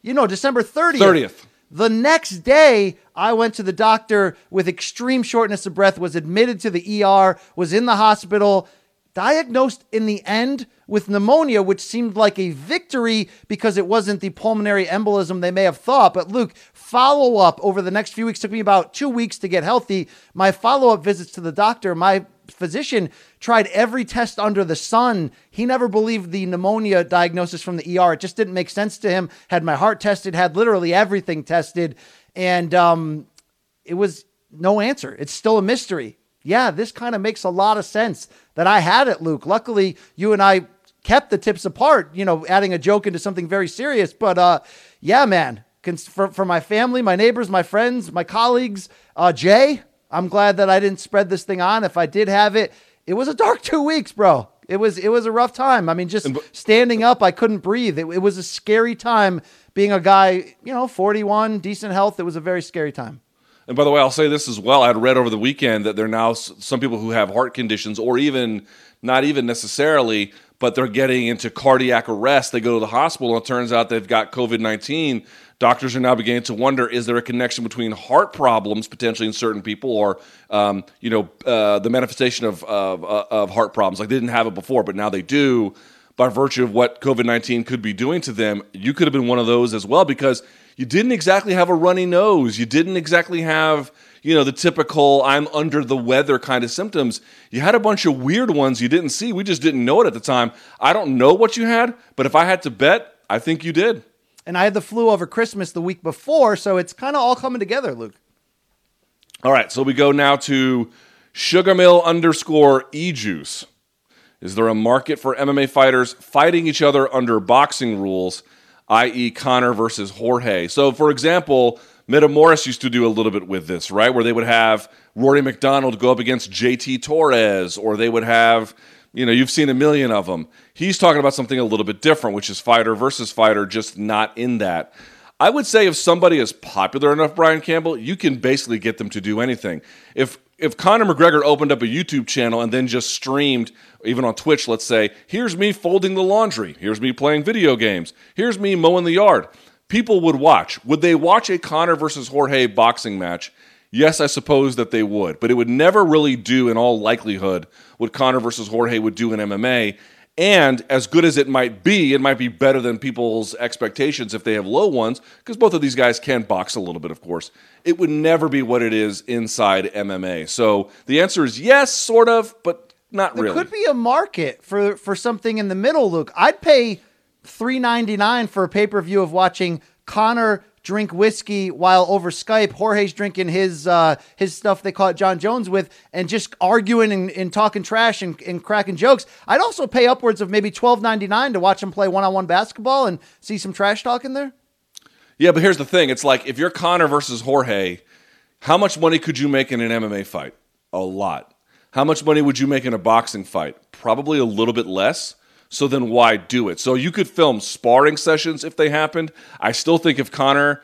You know, December 30th. 30th. The next day, I went to the doctor with extreme shortness of breath, was admitted to the ER, was in the hospital, diagnosed in the end with pneumonia, which seemed like a victory because it wasn't the pulmonary embolism they may have thought. But Luke, follow up over the next few weeks took me about two weeks to get healthy. My follow up visits to the doctor, my physician tried every test under the sun. He never believed the pneumonia diagnosis from the ER. It just didn't make sense to him. Had my heart tested, had literally everything tested. And um, it was no answer. It's still a mystery. Yeah, this kind of makes a lot of sense that I had it, Luke. Luckily, you and I kept the tips apart, you know, adding a joke into something very serious. But uh, yeah, man, for, for my family, my neighbors, my friends, my colleagues, uh, Jay, I'm glad that I didn't spread this thing on. If I did have it, it was a dark two weeks, bro. It was it was a rough time. I mean, just standing up, I couldn't breathe. It, it was a scary time being a guy, you know, 41, decent health. It was a very scary time. And by the way, I'll say this as well. I had read over the weekend that there are now some people who have heart conditions, or even not even necessarily, but they're getting into cardiac arrest. They go to the hospital, and it turns out they've got COVID 19. Doctors are now beginning to wonder: Is there a connection between heart problems potentially in certain people, or um, you know, uh, the manifestation of, of of heart problems? Like they didn't have it before, but now they do by virtue of what COVID 19 could be doing to them. You could have been one of those as well because you didn't exactly have a runny nose. You didn't exactly have, you know, the typical I'm under the weather kind of symptoms. You had a bunch of weird ones you didn't see. We just didn't know it at the time. I don't know what you had, but if I had to bet, I think you did. And I had the flu over Christmas the week before, so it's kind of all coming together, Luke. All right, so we go now to Sugar Mill underscore e juice. Is there a market for MMA fighters fighting each other under boxing rules? i.e., Conor versus Jorge. So, for example, Metamoris used to do a little bit with this, right? Where they would have Rory MacDonald go up against JT Torres, or they would have, you know, you've seen a million of them. He's talking about something a little bit different, which is fighter versus fighter, just not in that. I would say if somebody is popular enough, Brian Campbell, you can basically get them to do anything. If if Conor McGregor opened up a YouTube channel and then just streamed, even on Twitch, let's say, here's me folding the laundry, here's me playing video games, here's me mowing the yard, people would watch. Would they watch a Conor versus Jorge boxing match? Yes, I suppose that they would, but it would never really do, in all likelihood, what Conor versus Jorge would do in MMA. And as good as it might be, it might be better than people's expectations if they have low ones, because both of these guys can box a little bit, of course. It would never be what it is inside MMA. So the answer is yes, sort of, but not there really. There could be a market for for something in the middle, Luke. I'd pay three ninety nine for a pay per view of watching Conor drink whiskey while over Skype. Jorge's drinking his uh, his stuff they call it Jon Jones with, and just arguing and, and talking trash and, and, cracking jokes. I'd also pay upwards of maybe twelve ninety nine to watch him play one on one basketball and see some trash talk in there. Yeah, but here's the thing: it's like if you're Conor versus Jorge, how much money could you make in an MMA fight? A lot. How much money would you make in a boxing fight? Probably a little bit less. So then why do it? So you could film sparring sessions if they happened. I still think if Conor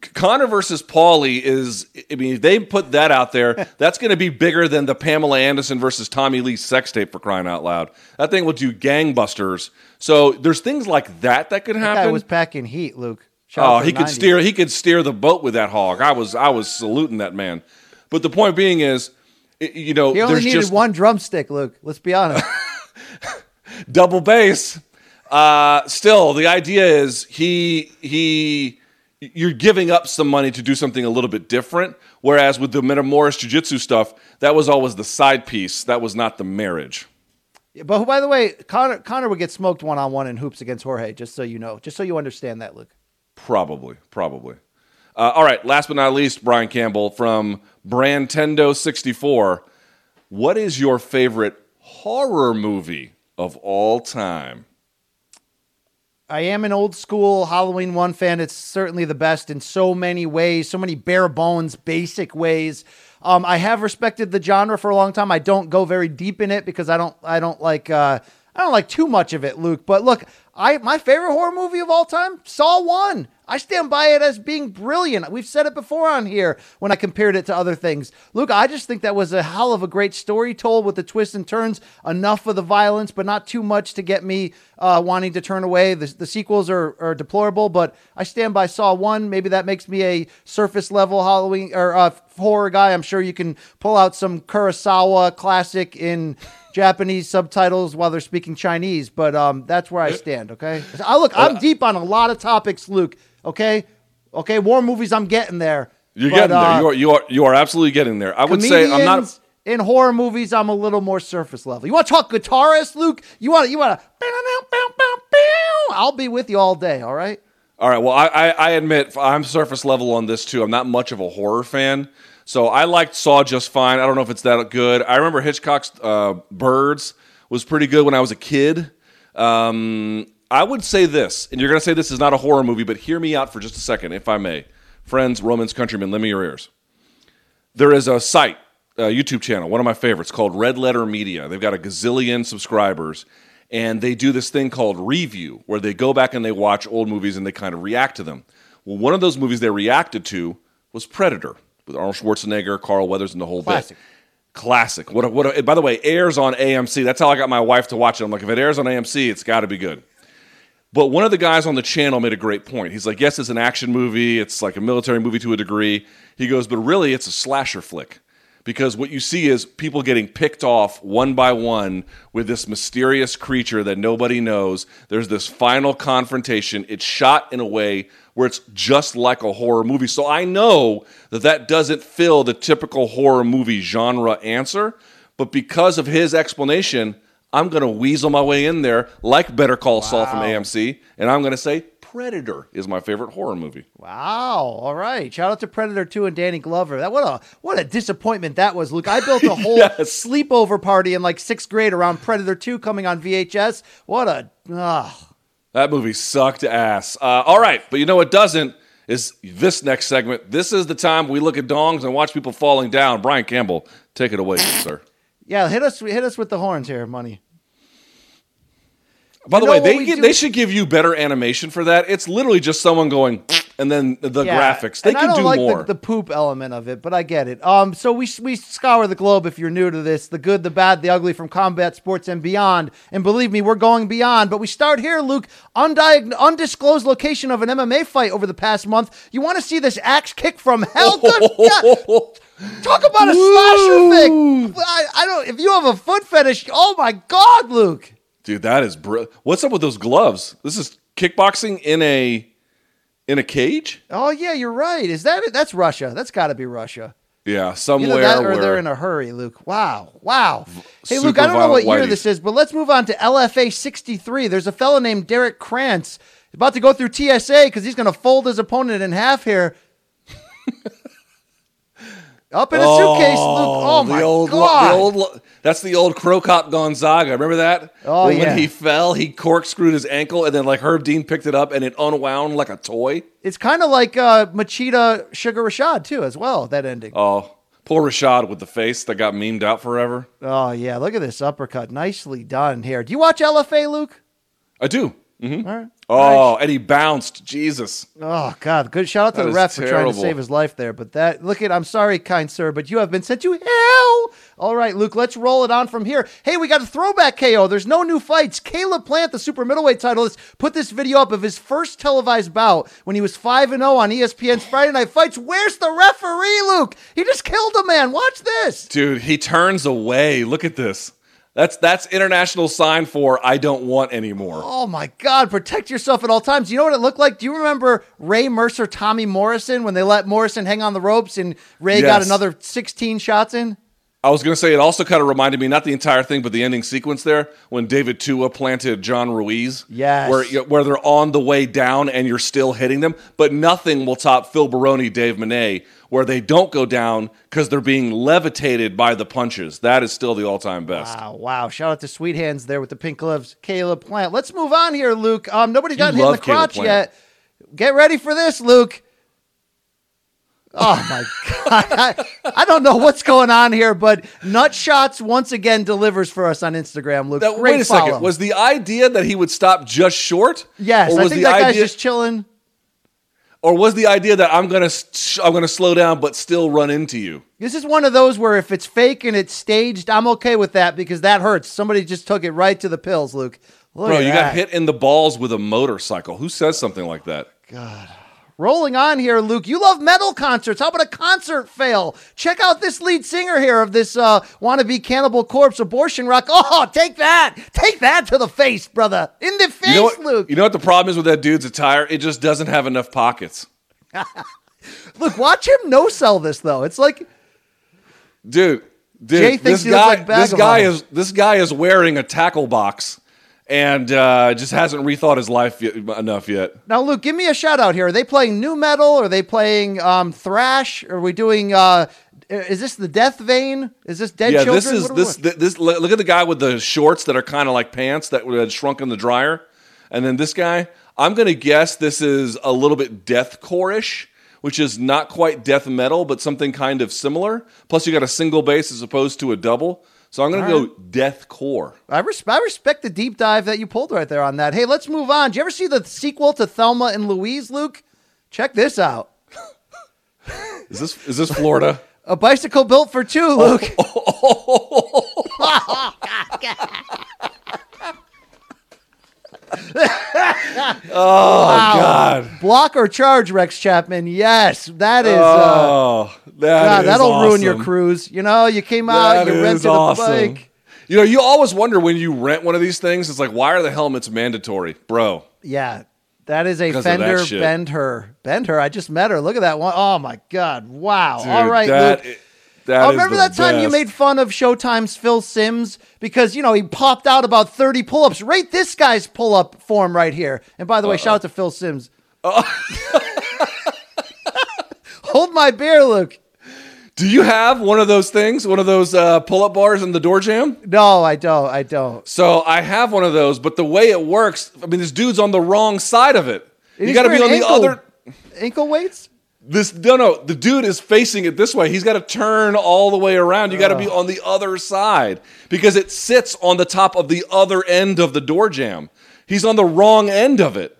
Conor versus Paulie is, I mean, if they put that out there, that's going to be bigger than the Pamela Anderson versus Tommy Lee sex tape for crying out loud. That thing will do gangbusters. So there's things like that that could happen. That guy was packing heat, Luke. Shout oh, he could 90s. steer. He could steer the boat with that hog. I was, I was saluting that man. But the point being is, you know, he only there's needed just one drumstick, Luke. Let's be honest. double bass. Uh, still, the idea is he he you're giving up some money to do something a little bit different. Whereas with the Metamoris Jiu Jitsu stuff, that was always the side piece. That was not the marriage. But by the way, Connor Conor would get smoked one on one in hoops against Jorge. Just so you know, just so you understand that, Luke. Probably, probably. Uh, all right. Last but not least, Brian Campbell from Brandtendo sixty four. What is your favorite horror movie of all time? I am an old school Halloween 1 fan. It's certainly the best in so many ways, so many bare bones, basic ways. Um, I have respected the genre for a long time. I don't go very deep in it because I don't I don't like uh, I don't like too much of it, Luke. But look, I my favorite horror movie of all time, Saw One. I stand by it as being brilliant. We've said it before on here when I compared it to other things. Luke, I just think that was a hell of a great story told with the twists and turns. Enough of the violence, but not too much to get me uh, wanting to turn away. The, the sequels are, are deplorable, but I stand by Saw 1. Maybe that makes me a surface level Halloween or uh, horror guy. I'm sure you can pull out some Kurosawa classic in. Japanese subtitles while they're speaking Chinese, but um, that's where I stand. Okay, I look, I'm deep on a lot of topics, Luke. Okay, okay, war movies, I'm getting there. You're But, getting uh, there. You are you are you are absolutely getting there. I would say I'm not. in horror movies. I'm a little more surface level. You want to talk guitarist, Luke? You want you want to? I'll be with you all day. All right. All right. Well, I, I, I admit I'm surface level on this too. I'm not much of a horror fan, so I liked Saw just fine. I don't know if it's that good. I remember Hitchcock's uh, Birds was pretty good when I was a kid. Um, I would say this, and you're going to say this is not a horror movie, but hear me out for just a second, if I may, friends, Romans, countrymen, lend me your ears. There is a site, a YouTube channel, one of my favorites, called Red Letter Media. They've got a gazillion subscribers, and they do this thing called review, where they go back and they watch old movies and they kind of react to them. Well, one of those movies they reacted to was Predator with Arnold Schwarzenegger, Carl Weathers, and the whole Classic. bit. Classic. What? A, what? A, by the way, airs on AMC. That's how I got my wife to watch it. I'm like, if it airs on AMC, it's got to be good. But one of the guys on the channel made a great point. He's like, yes, it's an action movie. It's like a military movie to a degree. He goes, but really, it's a slasher flick. Because what you see is people getting picked off one by one with this mysterious creature that nobody knows. There's this final confrontation. It's shot in a way where it's just like a horror movie. So I know that that doesn't fill the typical horror movie genre answer. But because of his explanation, I'm going to weasel my way in there like Better Call Saul from AMC, and I'm going to say Predator is my favorite horror movie. Wow. All right. Shout out to Predator 2 and Danny Glover. That what a what a disappointment that was, Luke. I built a whole Yes. sleepover party in like sixth grade around Predator 2 coming on VHS. What a ah. That movie sucked ass. Uh, all right, but you know what doesn't is this next segment. This is the time we look at dongs and watch people falling down. Brian Campbell, take it away, sir. Yeah, hit us hit us with the horns here, money. By the You know way, they get, do- they should give you better animation for that. It's literally just someone going and then the Yeah, graphics. They and I don't do like more. The, the poop element of it, but I get it. Um, so we we scour the globe if you're new to this, the good, the bad, the ugly from combat sports and beyond. And believe me, we're going beyond. But we start here, Luke. Undiag- undisclosed location of an MMA fight over the past month. You want to see this axe kick from hell? Talk about a slasher fic. I, I don't. If you have a foot fetish, oh my God, Luke. Dude, that is br- What's up with those gloves? This is kickboxing in a in a cage? Oh yeah, you're right. Is that? That's Russia? That's got to be Russia. Yeah, somewhere Either that or where they're in a hurry, Luke. Wow. Wow. Hey, super Luke, I don't know what violent year whiteys. this is, but let's move on to LFA 63. There's a fellow named Derek Krantz about to go through TSA because he's going to fold his opponent in half here. Up in a suitcase, Luke. Oh, my the old, God. The old, that's the old Cro Cop Gonzaga. Remember that? Oh, when, yeah. When he fell, he corkscrewed his ankle, and then like Herb Dean picked it up, and it unwound like a toy. it's kind of like uh, Machida Sugar Rashad, too, as well, that ending. Oh, poor Rashad with the face that got memed out forever. Oh, yeah. Look at this uppercut. Nicely done here. Do you watch LFA, Luke? I do. hmm All right. Oh, and he bounced. Jesus. Oh God! Good shout out to That the is ref for trying terrible. to save his life there. But that look at I'm sorry, kind sir, but you have been sent to hell. All right, Luke, let's roll it on from here. Hey, we got a throwback KO. There's no new fights. Caleb Plant, the super middleweight titleist, put this video up of his first televised bout when he was five and zero on E ESPN's Friday Night Fights. Where's the referee, Luke? He just killed a man. Watch this. Dude, he turns away. Look at this. That's that's international sign for I don't want anymore. Oh my God! Protect yourself at all times. You know what it looked like? Do you remember Ray Mercer, Tommy Morrison when they let Morrison hang on the ropes and Ray got another 16 shots in? I was going to say it also kind of reminded me not the entire thing, but the ending sequence there when David Tua planted John Ruiz. Yes. where where they're on the way down and you're still hitting them, but nothing will top Phil Baroni, Dave Menne, where they don't go down because they're being levitated by the punches. That is still the all-time best. Wow, wow. Shout out to Sweet Hands there with the pink gloves. Caleb Plant. Let's move on here, Luke. Um, nobody's gotten hit in the crotch yet. Get ready for this, Luke. Oh my god! I, I don't know what's going on here, but Nutshots once again delivers for us on Instagram. Luke, Now, wait a follow. second. Was the idea that he would stop just short? yes, Or I was think the that guy's idea, just chilling. or was the idea that I'm gonna sh- I'm gonna slow down but still run into you? This is one of those where if it's fake and it's staged, I'm okay with that because that hurts. Somebody just took it right to the pills, Luke. Look Bro, you that. got hit in the balls with a motorcycle. Who says something like that? Rolling on here, Luke. You love metal concerts. How about a concert fail? Check out this lead singer here of this uh, wannabe Cannibal Corpse abortion rock. Oh, take that. Take that to the face, brother. In the face, You know what? Luke. You know what the problem is with that dude's attire? It just doesn't have enough pockets. Look, watch him no sell this, though. It's like, dude. Dude, Jay thinks this he looks guy, like this guy is this guy is wearing a tackle box, and uh, just hasn't rethought his life yet, enough yet. now, Luke, give me a shout out here. Are they playing new metal? Are they playing um, thrash? Are we doing, uh, is this the Death Vein? Is this Dead yeah, Children? this is What are we this, this look look at the guy with the shorts that are kind of like pants that had shrunk in the dryer, and then this guy. I'm gonna guess this is a little bit deathcore-ish, which is not quite death metal, but something kind of similar. Plus, you got a single bass as opposed to a double. So I'm gonna go deathcore. I, res- I respect the deep dive that you pulled right there on that. Hey, let's move on. Did you ever see the sequel to Thelma and Louise, Luke? Check this out. Is this is this Florida? A bicycle built for two, Luke. Oh, oh God! Block or charge, Rex Chapman. Yes, that is. uh, Oh, that God, is that'll ruin your awesome. cruise. You know, you came out, That you is rented awesome. a bike. You know, you always wonder when you rent one of these things. It's like, why are the helmets mandatory, bro? Yeah, that is a Because of that Fender. Bend Her. Bend Her. I just met her. Look at that one. Oh my God! Wow. Dude, All right, that Luke. i- that oh, is remember that time you made fun of Showtime's Phil Simms because you know he popped out about thirty pull-ups. Rate this guy's pull-up form right here. And by the way, shout out to Phil Simms. Hold my beer, Luke. Do you have one of those things, one of those uh, pull-up bars in the door jam? No, I don't. I don't. So I have one of those, but the way it works, I mean, this dude's on the wrong side of it. You got to be on wearing the other. ankle weights. This no, no. The dude is facing it this way. He's got to turn all the way around. You got to be on the other side because it sits on the top of the other end of the door jam. He's on the wrong end of it.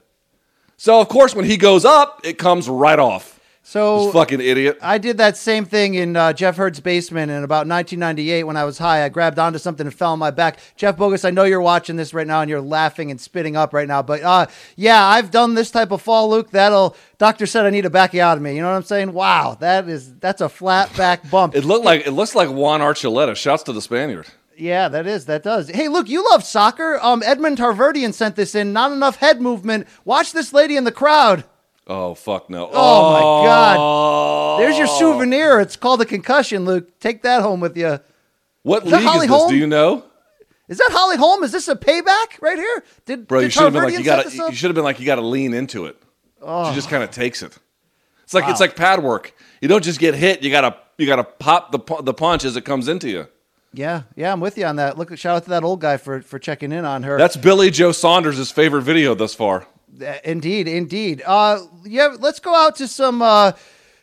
So of course, when he goes up, it comes right off. So This fucking idiot. I did that same thing in uh, Jeff Hurd's basement in about 1998 when I was high. I grabbed onto something and fell on my back. Jeff Bogus, I know you're watching this right now and you're laughing and spitting up right now, but uh, yeah, I've done this type of fall, Luke. That'll doctor said I need a backiotomy. You know what I'm saying? Wow, that is that's a flat back bump. It looked like it looks like Juan Archuleta. Shouts to the Spaniard. yeah, that is that does. Hey, Luke, you love soccer. Um, Edmond Tarverdyan sent this in. Not enough head movement. Watch this lady in the crowd. Oh fuck no! Oh, my God. God! There's your souvenir. It's called a concussion, Luke. Take that home with you. What Is league Holly is this? Holm? Do you know, Is that Holly Holm? Is this a payback right here? Did bro? did You should have been like you got to. You should have been like you got to lean into it. Oh. She just oh. kind of takes it. It's like it's like pad work. You don't just get hit. You gotta you gotta pop the the punch as it comes into you. Yeah, yeah, I'm with you on that. Look, shout out to that old guy for for checking in on her. That's Billy Joe Saunders' favorite video thus far. Uh, indeed, indeed. Uh, yeah, let's go out to some. Uh,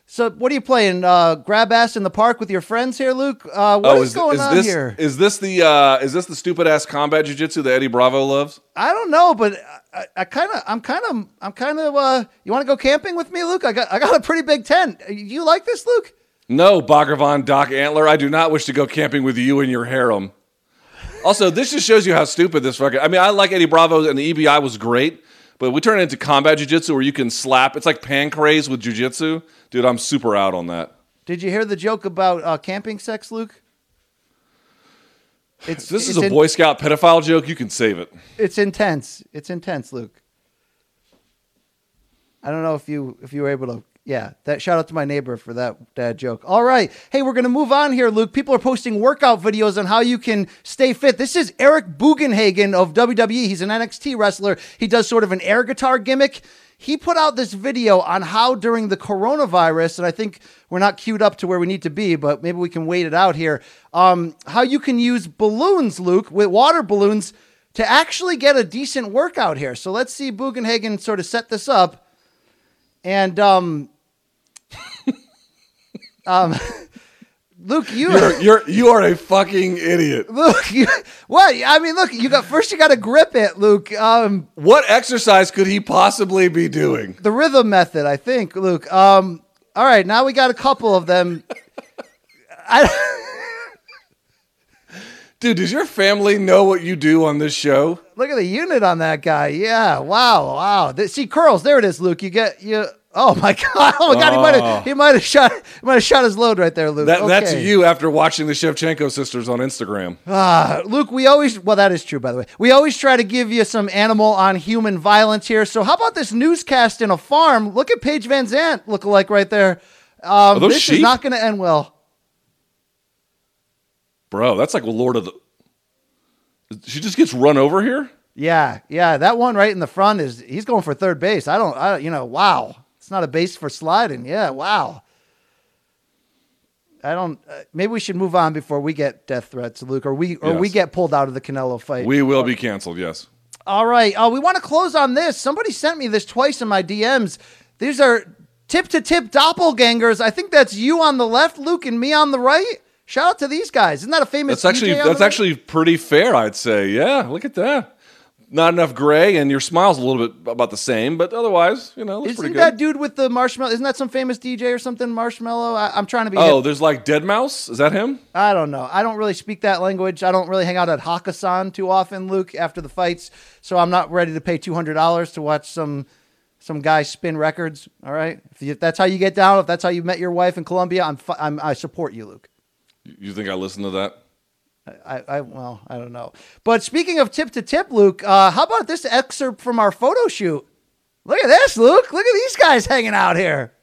so, what are you playing? Uh, grab ass in the park with your friends here, Luke. Uh, what oh, is, going on this here? is this the uh, is this the stupid ass combat jujitsu that Eddie Bravo loves? I don't know, but I, I kind of, I'm kind of, I'm kind of. Uh, you want to go camping with me, Luke? I got, I got a pretty big tent. You like this, Luke? No, Bhagavan Doc Antle, I do not wish to go camping with you and your harem. Also, this just shows you how stupid this fucking. I mean, I like Eddie Bravo and the EBI was great, but we turn it into combat jujitsu where you can slap. It's like pancrase with jujitsu, dude. I'm super out on that. Did you hear the joke about uh, camping sex, Luke? It's This is a in- Boy Scout pedophile joke. You can save it. It's intense. It's intense, Luke. I don't know if you if you were able to. Yeah, that shout out to my neighbor for that dad joke. All right, hey, we're gonna move on here, Luke. People are posting workout videos on how you can stay fit. This is Eric Bugenhagen of WWE. He's an NXT wrestler. He does sort of an air guitar gimmick. He put out this video on how during the coronavirus, and I think we're not queued up to where we need to be, but maybe we can wait it out here. Um, how you can use balloons, Luke, with water balloons to actually get a decent workout here. So let's see Bugenhagen sort of set this up. And um Um, Luke, you You're, you're you are a fucking idiot. Luke, you, what? I mean, look, you got first. You got to grip it, Luke. Um, What exercise could he possibly be doing? the rhythm method, I think, Luke. Um, all right, now we got a couple of them. I, Dude, does your family know what you do on this show? look at the unit on that guy. Yeah, wow, wow. Th- see curls. There it is, Luke. You get you. Oh my god! Oh my god! He might have he might have shot he might have shot his load right there, Luke. That, That's you after watching the Shevchenko sisters on Instagram. Ah, Luke, we always, well, that is true, by the way. We always try to give you some animal on human violence here. So, how about this newscast in a farm? Look at Paige Van Zant look-alike right there. Um, those this is not going to end well. Bro, that's like Lord of the. She just gets run over here? Yeah, yeah, that one right in the front is, he's going for third base. I don't, I, you know, wow. It's not a base for sliding. Yeah, wow. I don't, uh, maybe we should move on before we get death threats, Luke, or we, or we get pulled out of the Canelo fight. We will be canceled, yes. All right. Uh, we want to close on this. Somebody sent me this twice in my DMs. These are tip to tip doppelgangers. I think that's you on the left, Luke, and me on the right. Shout out to these guys. Isn't that a famous? That's actually DJ on the that's right? actually pretty fair, I'd say. Yeah, look at that. Not enough gray, and your smile's a little bit about the same, but otherwise, you know, looks Isn't pretty that dude with the marshmallow? Isn't that some famous DJ or something? Marshmello. I, I'm trying to be. Oh, hip. there's like Deadmau5. Is that him? I don't know. I don't really speak that language. I don't really hang out at Hakkasan too often, Luke, after the fights. So I'm not ready to pay two hundred dollars to watch some some guy spin records. All right. If, you, if that's how you get down, if that's how you met your wife in Colombia, I'm, fi- I'm I support you, Luke. You think I listen to that? I, I well, I don't know. But speaking of tip to tip, Luke, uh, how about this excerpt from our photo shoot? Look at this, Luke. Look at these guys hanging out here.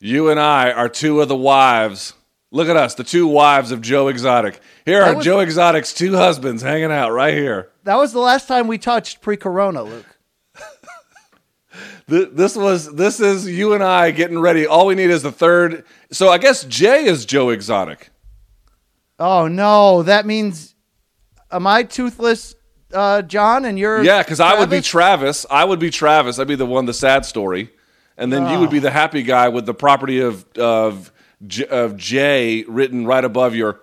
You and I are two of the wives. Look at us, the two wives of Joe Exotic. Here That are was- Joe Exotic's two husbands hanging out right here. That was the last time we touched pre-corona, Luke. This was this is you and I getting ready. All we need is the third. So I guess Jay is Joe Exotic. Oh no, that means am I toothless, uh, John? And you're Yeah, because I would be Travis? I would be Travis. I'd be the one, the sad story, and then you would be the happy guy with the property of of J- of Jay written right above your.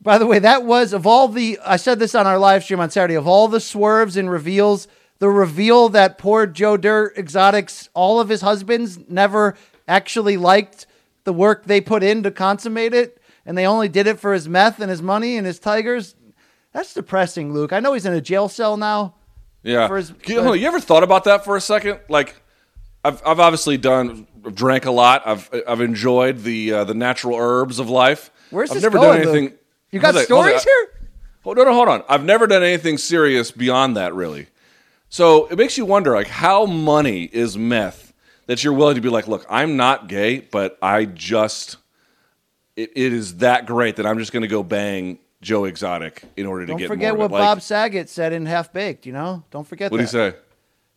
By the way, that was of all the. I said this on our live stream on Saturday. Of all the swerves and reveals, the reveal that poor Joe Dirt Exotics, all of his husbands never actually liked the work they put in to consummate it, and they only did it for his meth and his money and his tigers. That's depressing, Luke. I know he's in a jail cell now. Yeah. For his- you, know, you ever thought about that for a second? Like, I've I've obviously done drank a lot. I've I've enjoyed the uh, the natural herbs of life. Where's I've never going, done anything. Luke? You got Hold on, hold stories here? Hold on, hold on. I've never done anything serious beyond that, really. So it makes you wonder, like, how money is meth that you're willing to be like, look, I'm not gay, but I just, it, it is that great that I'm just going to go bang Joe Exotic in order to get. Don't forget what. Like, Bob Saget said in Half Baked. You know, don't forget What did he say?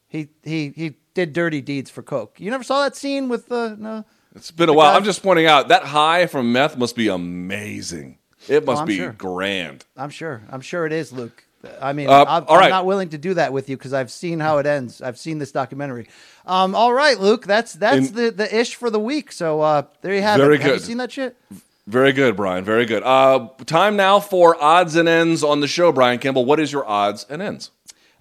He he he did dirty deeds for coke. You never saw that scene with the no. It's been a while. I'm just pointing out that high from meth must be amazing. It must Oh, be sure. grand. I'm sure. I'm sure it is, Luke. I mean, Uh, I'm, right. I'm not willing to do that with you because I've seen how it ends. I've seen this documentary. Um, all right, Luke. That's that's In- the the ish for the week. So uh, there you have Very it. Have you seen that shit? Very good, Brian. Very good. Uh, time now for odds and ends on the show, Brian Campbell. What is your odds and ends?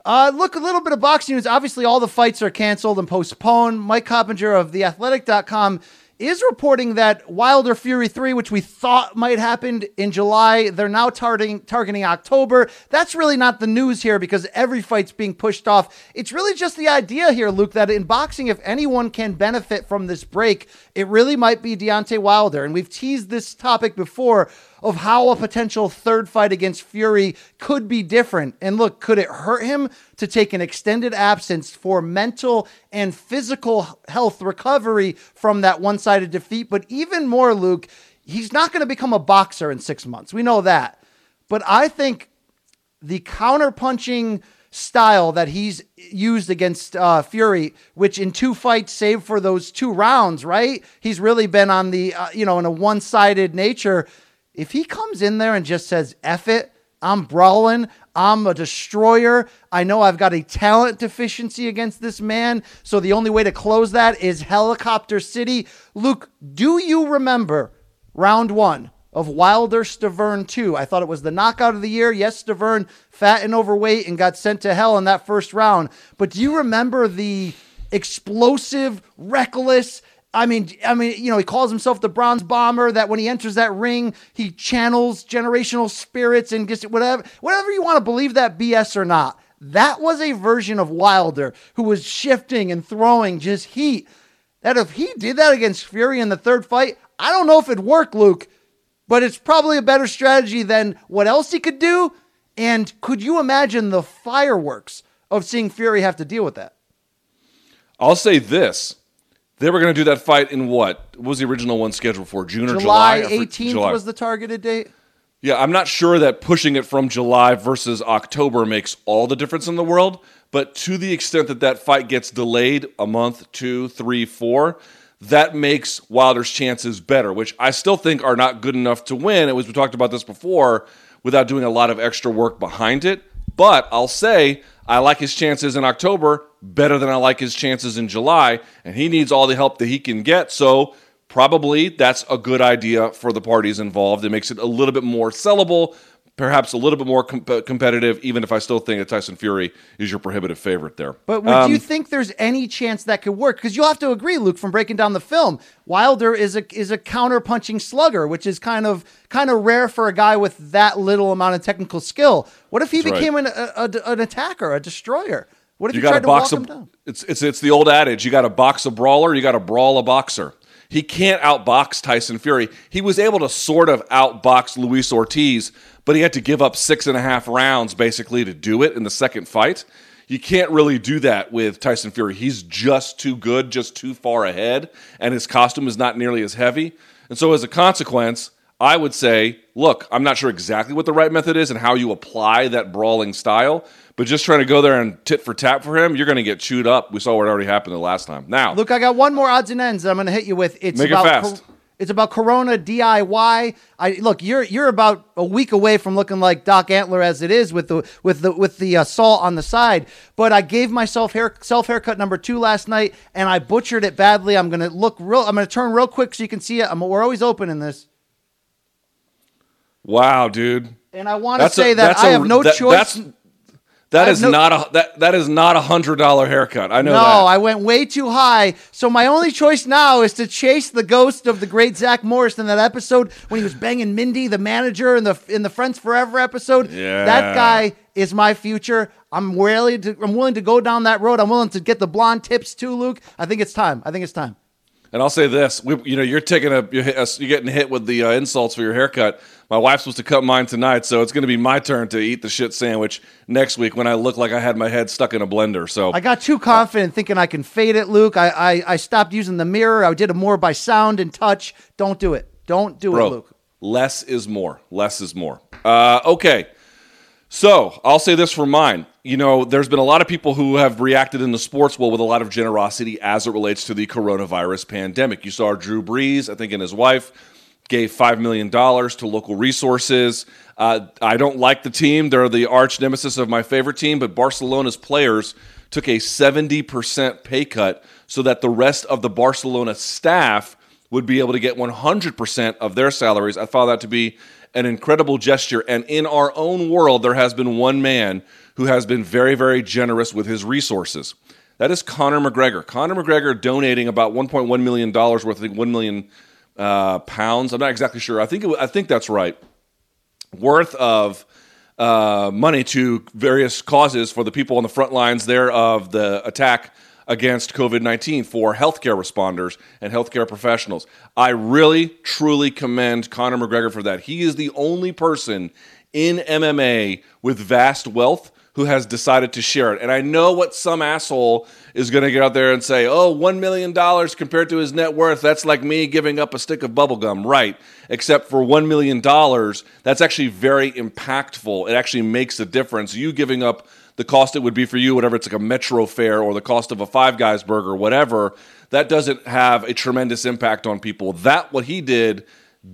Uh, look, a little bit of boxing news. Obviously, all the fights are canceled and postponed. Mike Coppinger of TheAthletic.com is reporting that Wilder Fury 3, which we thought might happen in July, they're now targeting, targeting October. That's really not the news here because every fight's being pushed off. It's really just the idea here, Luke, that in boxing, if anyone can benefit from this break, it really might be Deontay Wilder. And we've teased this topic before of how a potential third fight against Fury could be different. And look, could it hurt him to take an extended absence for mental and physical health recovery from that one sided defeat? But even more, Luke, he's not going to become a boxer in six months. We know that. But I think the counterpunching style that he's used against uh, Fury, which in two fights, save for those two rounds, right? He's really been on the, uh, you know, in a one sided nature. If he comes in there and just says, F it, I'm brawling, I'm a destroyer. I know I've got a talent deficiency against this man. So the only way to close that is Helicopter City. Luke, do you remember round one of Wilder Stiverne 2? I thought it was the knockout of the year. Yes, Stiverne, fat and overweight, and got sent to hell in that first round. But do you remember the explosive, reckless, I mean, I mean, you know, he calls himself the Bronze Bomber. That when he enters that ring, he channels generational spirits and gets whatever, whatever you want to believe that BS or not. That was a version of Wilder who was shifting and throwing just heat. That if he did that against Fury in the third fight, I don't know if it'd work, Luke, but it's probably a better strategy than what else he could do. And could you imagine the fireworks of seeing Fury have to deal with that? I'll say this. They were going to do that fight in what? What was the original one scheduled for? June or July July? 18th July. was the targeted date. Yeah, I'm not sure that pushing it from July versus October makes all the difference in the world, but to the extent that that fight gets delayed a month, two, three, four, that makes Wilder's chances better, which I still think are not good enough to win. It was we talked about this before without doing a lot of extra work behind it. But I'll say I like his chances in October better than I like his chances in July, and he needs all the help that he can get. So probably that's a good idea for the parties involved. It makes it a little bit more sellable, perhaps a little bit more com- competitive, even if I still think that Tyson Fury is your prohibitive favorite there. But would Um, you think there's any chance that could work? Because you'll have to agree, Luke, from breaking down the film, Wilder is a is a counter punching slugger, which is kind of kind of rare for a guy with that little amount of technical skill. What if he That's right. became an, a, a- an attacker, a destroyer? What if you you got to to walk box him down? it's it's it's the old adage. You got to box a brawler you got to brawl a boxer. He can't outbox tyson fury. He was able to sort of outbox luis ortiz but he had to give up six and a half rounds basically to do it in the second fight. You can't really do that with tyson fury. He's just too good just too far ahead and his costume is not nearly as heavy. And so as a consequence I would say, look, I'm not sure exactly what the right method is and how you apply that brawling style, but just trying to go there and tit for tat for him, you're going to get chewed up. We saw what already happened the last time. Now, look, I got one more odds and ends that I'm going to hit you with. It's Make it about fast. Cor- it's about Corona DIY. I look, you're you're about a week away from looking like Doc Antle as it is with the with the with the uh, salt on the side. But I gave myself hair self haircut number two last night, and I butchered it badly. I'm going to look real. I'm going to turn real quick so you can see it. I'm, we're always open in this, wow, dude. and I want to That's a- say that I a- have no that- choice. that's- That is no- not a that that is not a hundred dollar haircut. I know no, that. I went way too high. So my only choice now is to chase the ghost of the great Zach Morris in that episode when he was banging Mindy, the manager, in the in the Friends Forever episode. Yeah. That guy is my future. I'm willing to I'm willing to go down that road. I'm willing to get the blonde tips too, Luke. I think it's time. I think it's time. And I'll say this: we, you know, you're taking a you're, hit- you're getting hit with the uh, insults for your haircut. My wife's supposed to cut mine tonight, so it's going to be my turn to eat the shit sandwich next week when I look like I had my head stuck in a blender. So I got too confident thinking I can fade it, Luke. I I, I stopped using the mirror. I did it more by sound and touch. Don't do it. Don't do it, Luke. less is more. Less is more. Uh, okay. So I'll say this for mine. You know, there's been a lot of people who have reacted in the sports world with a lot of generosity as it relates to the coronavirus pandemic. You saw Drew Brees, I think, and his wife gave $5 million to local resources. Uh, I don't like the team. They're the arch nemesis of my favorite team, but Barcelona's players took a 70% pay cut so that the rest of the Barcelona staff would be able to get 100% of their salaries. I found that to be an incredible gesture. And in our own world, there has been one man who has been very, very generous with his resources. That is Conor McGregor. Conor McGregor donating about $1.1 million worth, I think 1 million uh, pounds. I'm not exactly sure. I think, it, I think that's right. Worth of uh, money to various causes for the people on the front lines there of the attack against COVID 19 for healthcare responders and healthcare professionals. I really, truly commend Conor McGregor for that. He is the only person in MMA with vast wealth who has decided to share it. And I know what some asshole is going to get out there and say, oh, $1 million compared to his net worth, that's like me giving up a stick of bubblegum. Right. Except for $1 million, that's actually very impactful. It actually makes a difference. You giving up the cost it would be for you, whatever it's like a metro fare or the cost of a Five Guys burger, whatever, that doesn't have a tremendous impact on people. That, what he did,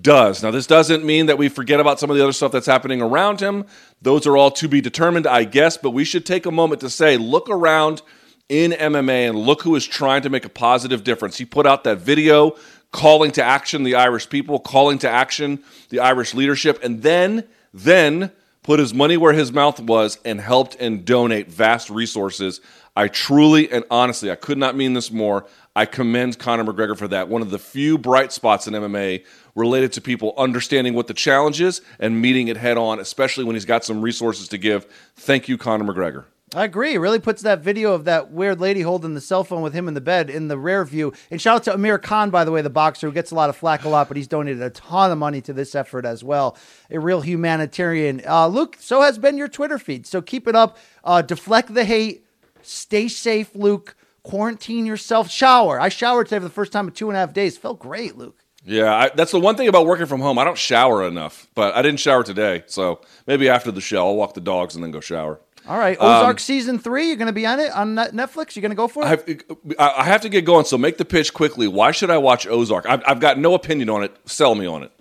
does. Now, this doesn't mean that we forget about some of the other stuff that's happening around him. Those are all to be determined, I guess, but we should take a moment to say, look around in MMA and look who is trying to make a positive difference. He put out that video calling to action the Irish people, calling to action the Irish leadership, and then, then put his money where his mouth was and helped and donate vast resources. I truly and honestly, I could not mean this more. I commend Conor McGregor for that. One of the few bright spots in MMA related to people understanding what the challenge is and meeting it head on, especially when he's got some resources to give. Thank you, Conor McGregor. I agree. It really puts that video of that weird lady holding the cell phone with him in the bed in the rear view. And shout out to Amir Khan, by the way, the boxer who gets a lot of flack a lot, but he's donated a ton of money to this effort as well. A real humanitarian. Uh, Luke, so has been your Twitter feed. So keep it up. Uh, deflect the hate. Stay safe, Luke. Quarantine yourself. Shower. I showered today for the first time in two and a half days. Felt great, Luke. Yeah, I, that's the one thing about working from home. I don't shower enough, but I didn't shower today. So maybe after the show, I'll walk the dogs and then go shower. All right, Ozark season three. You're going to be on it on Netflix. You're going to go for it. I have, I I have to get going, so make the pitch quickly. Why should I watch Ozark? I've, I've got no opinion on it. Sell me on it.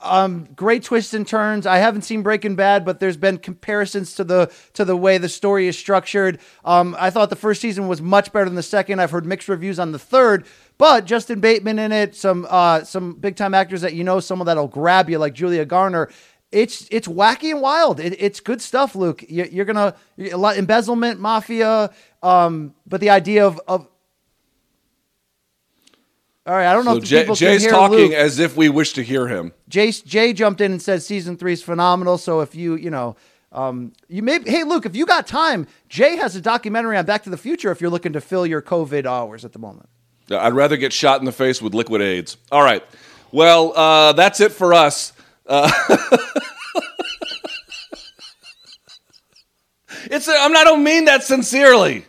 Um, great twists and turns. I haven't seen Breaking Bad, but there's been comparisons to the to the way the story is structured. Um, I thought the first season was much better than the second. I've heard mixed reviews on the third, but Justin Bateman in it, some uh, some big time actors that you know, someone that'll grab you like Julia Garner. It's it's wacky and wild. It, it's good stuff, Luke. You, you're gonna a lot embezzlement, mafia, um, but the idea of of all right, I don't know So if the Jay, people Jay's can hear Jay's talking Luke. as if we wish to hear him. Jay Jay jumped in and said season three is phenomenal. So if you you know um, you may hey Luke, if you got time, Jay has a documentary on Back to the Future. If you're looking to fill your COVID hours at the moment. I'd rather get shot in the face with liquid AIDS. All right. Well, uh, that's it for us. Uh, it's. A, I'm not. I don't mean that sincerely.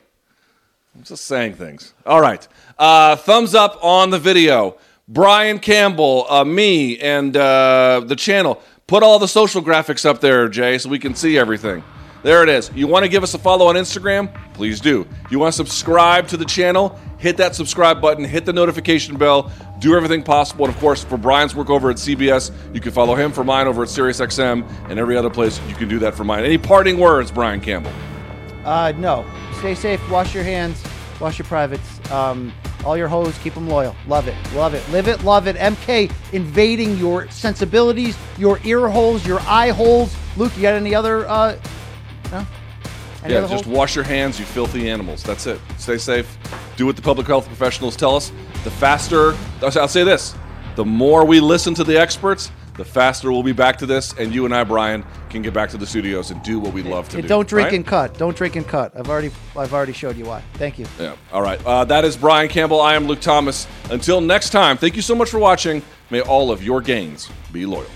I'm just saying things. All right. Uh, thumbs up on the video. Brian Campbell, uh, me, and uh, the channel. Put all the social graphics up there, Jay, so we can see everything. There it is. You want to give us a follow on Instagram? Please do. You want to subscribe to the channel? Hit that subscribe button, hit the notification bell, do everything possible. And of course, for Brian's work over at CBS, you can follow him for mine over at SiriusXM and every other place you can do that for mine. Any parting words, Brian Campbell? Uh, no, stay safe. Wash your hands. Wash your privates. Um, all your hoes, keep them loyal. Love it. Love it. Live it. Love it. MK invading your sensibilities, your ear holes, your eye holes. Luke, you got any other? Uh. Any Yeah, just holes? wash your hands, you filthy animals. That's it. Stay safe. Do what the public health professionals tell us. The faster, I'll say this the more we listen to the experts, the faster we'll be back to this, and you and I, Brian, can get back to the studios and do what we love to And do. don't drink right? and cut. Don't drink and cut. I've already, I've already showed you why. Thank you. Yeah. All right. Uh, that is Brian Campbell. I am Luke Thomas. Until next time, thank you so much for watching. May all of your gains be loyal.